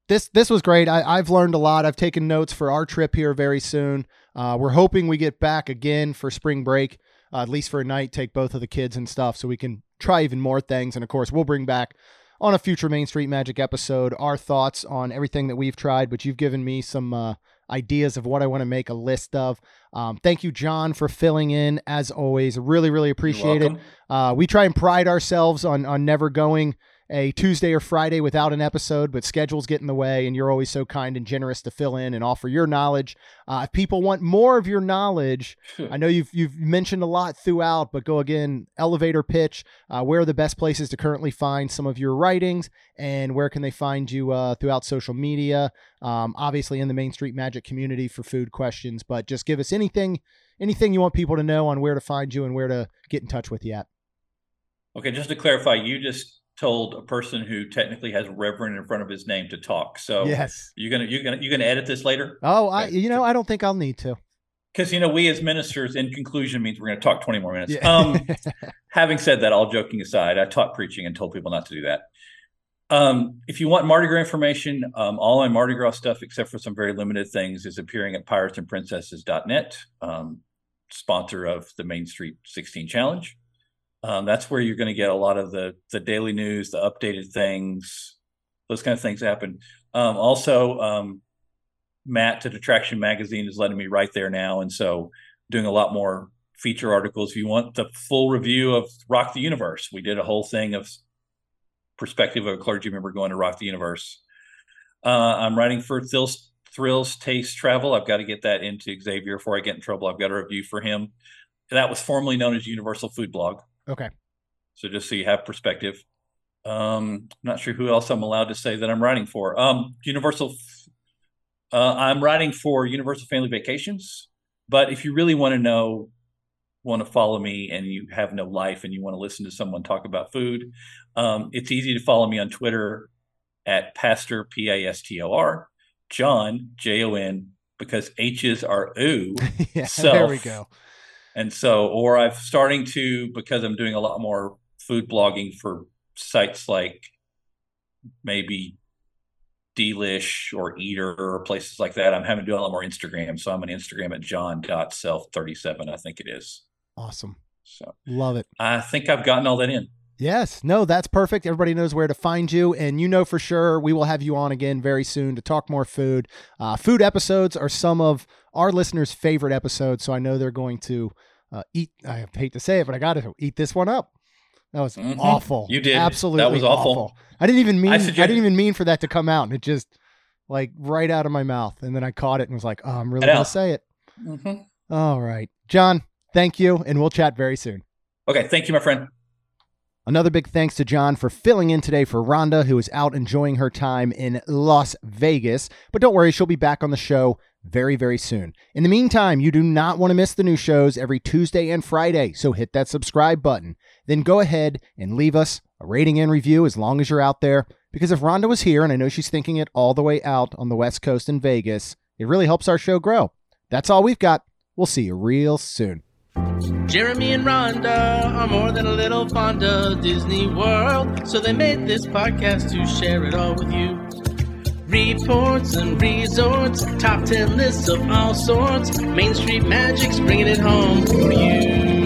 this this was great. I, I've learned a lot. I've taken notes for our trip here very soon. Uh, we're hoping we get back again for spring break, uh, at least for a night. Take both of the kids and stuff, so we can try even more things. And of course, we'll bring back on a future Main Street Magic episode our thoughts on everything that we've tried. But you've given me some uh, ideas of what I want to make a list of. Um, thank you, John, for filling in as always. Really, really appreciate it. Uh, we try and pride ourselves on on never going a Tuesday or Friday without an episode, but schedules get in the way, and you're always so kind and generous to fill in and offer your knowledge. Uh, if people want more of your knowledge, I know you've you've mentioned a lot throughout, but go again. Elevator pitch. Uh, where are the best places to currently find some of your writings, and where can they find you uh, throughout social media? Um, obviously, in the Main Street Magic community for food questions, but just give us anything anything you want people to know on where to find you and where to get in touch with you at. Okay, just to clarify, you just told a person who technically has Reverend in front of his name to talk. So Yes. you're gonna you're gonna you're gonna edit this later? Oh, I you know I don't think I'll need to. Because you know, we as ministers, in conclusion, means we're going to talk 20 more minutes. Yeah. Um, having said that, all joking aside, I taught preaching and told people not to do that. Um, if you want Mardi Gras information, um, all my Mardi Gras stuff, except for some very limited things, is appearing at pirates and piratesandprincesses.net, um, sponsor of the Main Street 16 Challenge. Um, that's where you're going to get a lot of the the daily news, the updated things, those kind of things happen. Um, also, um, Matt to Detraction Magazine is letting me write there now, and so doing a lot more feature articles. If you want the full review of Rock the Universe, we did a whole thing of perspective of a clergy member going to Rock the Universe. Uh, I'm writing for Thrills, Thrills Taste Travel. I've got to get that into Xavier before I get in trouble. I've got a review for him. That was formerly known as Universal Food Blog. Okay. So just so you have perspective. Um, I'm not sure who else I'm allowed to say that I'm writing for. Um, Universal. Uh, I'm writing for Universal Family Vacations. But if you really want to know, want to follow me, and you have no life, and you want to listen to someone talk about food, um, it's easy to follow me on Twitter at Pastor P A S T O R John J O N because H's are ooh. yeah, there we go. And so, or i'm starting to because I'm doing a lot more food blogging for sites like maybe Delish or Eater or places like that. I'm having to do a lot more Instagram. So I'm on Instagram at john.self37, I think it is. Awesome. So Love it. I think I've gotten all that in. Yes. No, that's perfect. Everybody knows where to find you. And you know for sure we will have you on again very soon to talk more food. Uh, food episodes are some of our listeners' favorite episodes. So I know they're going to uh, eat, I hate to say it, but I got to eat this one up. That was Mhm. awful. You did. absolutely. That was awful. I didn't even mean, I, suggest- didn't even mean for that to come out. And it just like right out of my mouth. And then I caught it and was like, oh, I'm really gonna say it. Mhm. All right. John, thank you. And we'll chat very soon. Okay. Thank you, my friend. Another big thanks to John for filling in today for Rhonda, who is out enjoying her time in Las Vegas. But don't worry, she'll be back on the show very, very soon. In the meantime, you do not want to miss the new shows every Tuesday and Friday, so hit that subscribe button. Then go ahead and leave us a rating and review as long as you're out there. Because if Rhonda was here, and I know she's thinking it all the way out on the West Coast in Vegas, it really helps our show grow. That's all we've got. We'll see you real soon. Jeremy and Rhonda are more than a little fond of Disney World, so they made this podcast to share it all with you. Reports and resorts, top 10 lists of all sorts. Main Street Magic's bringing it home for you.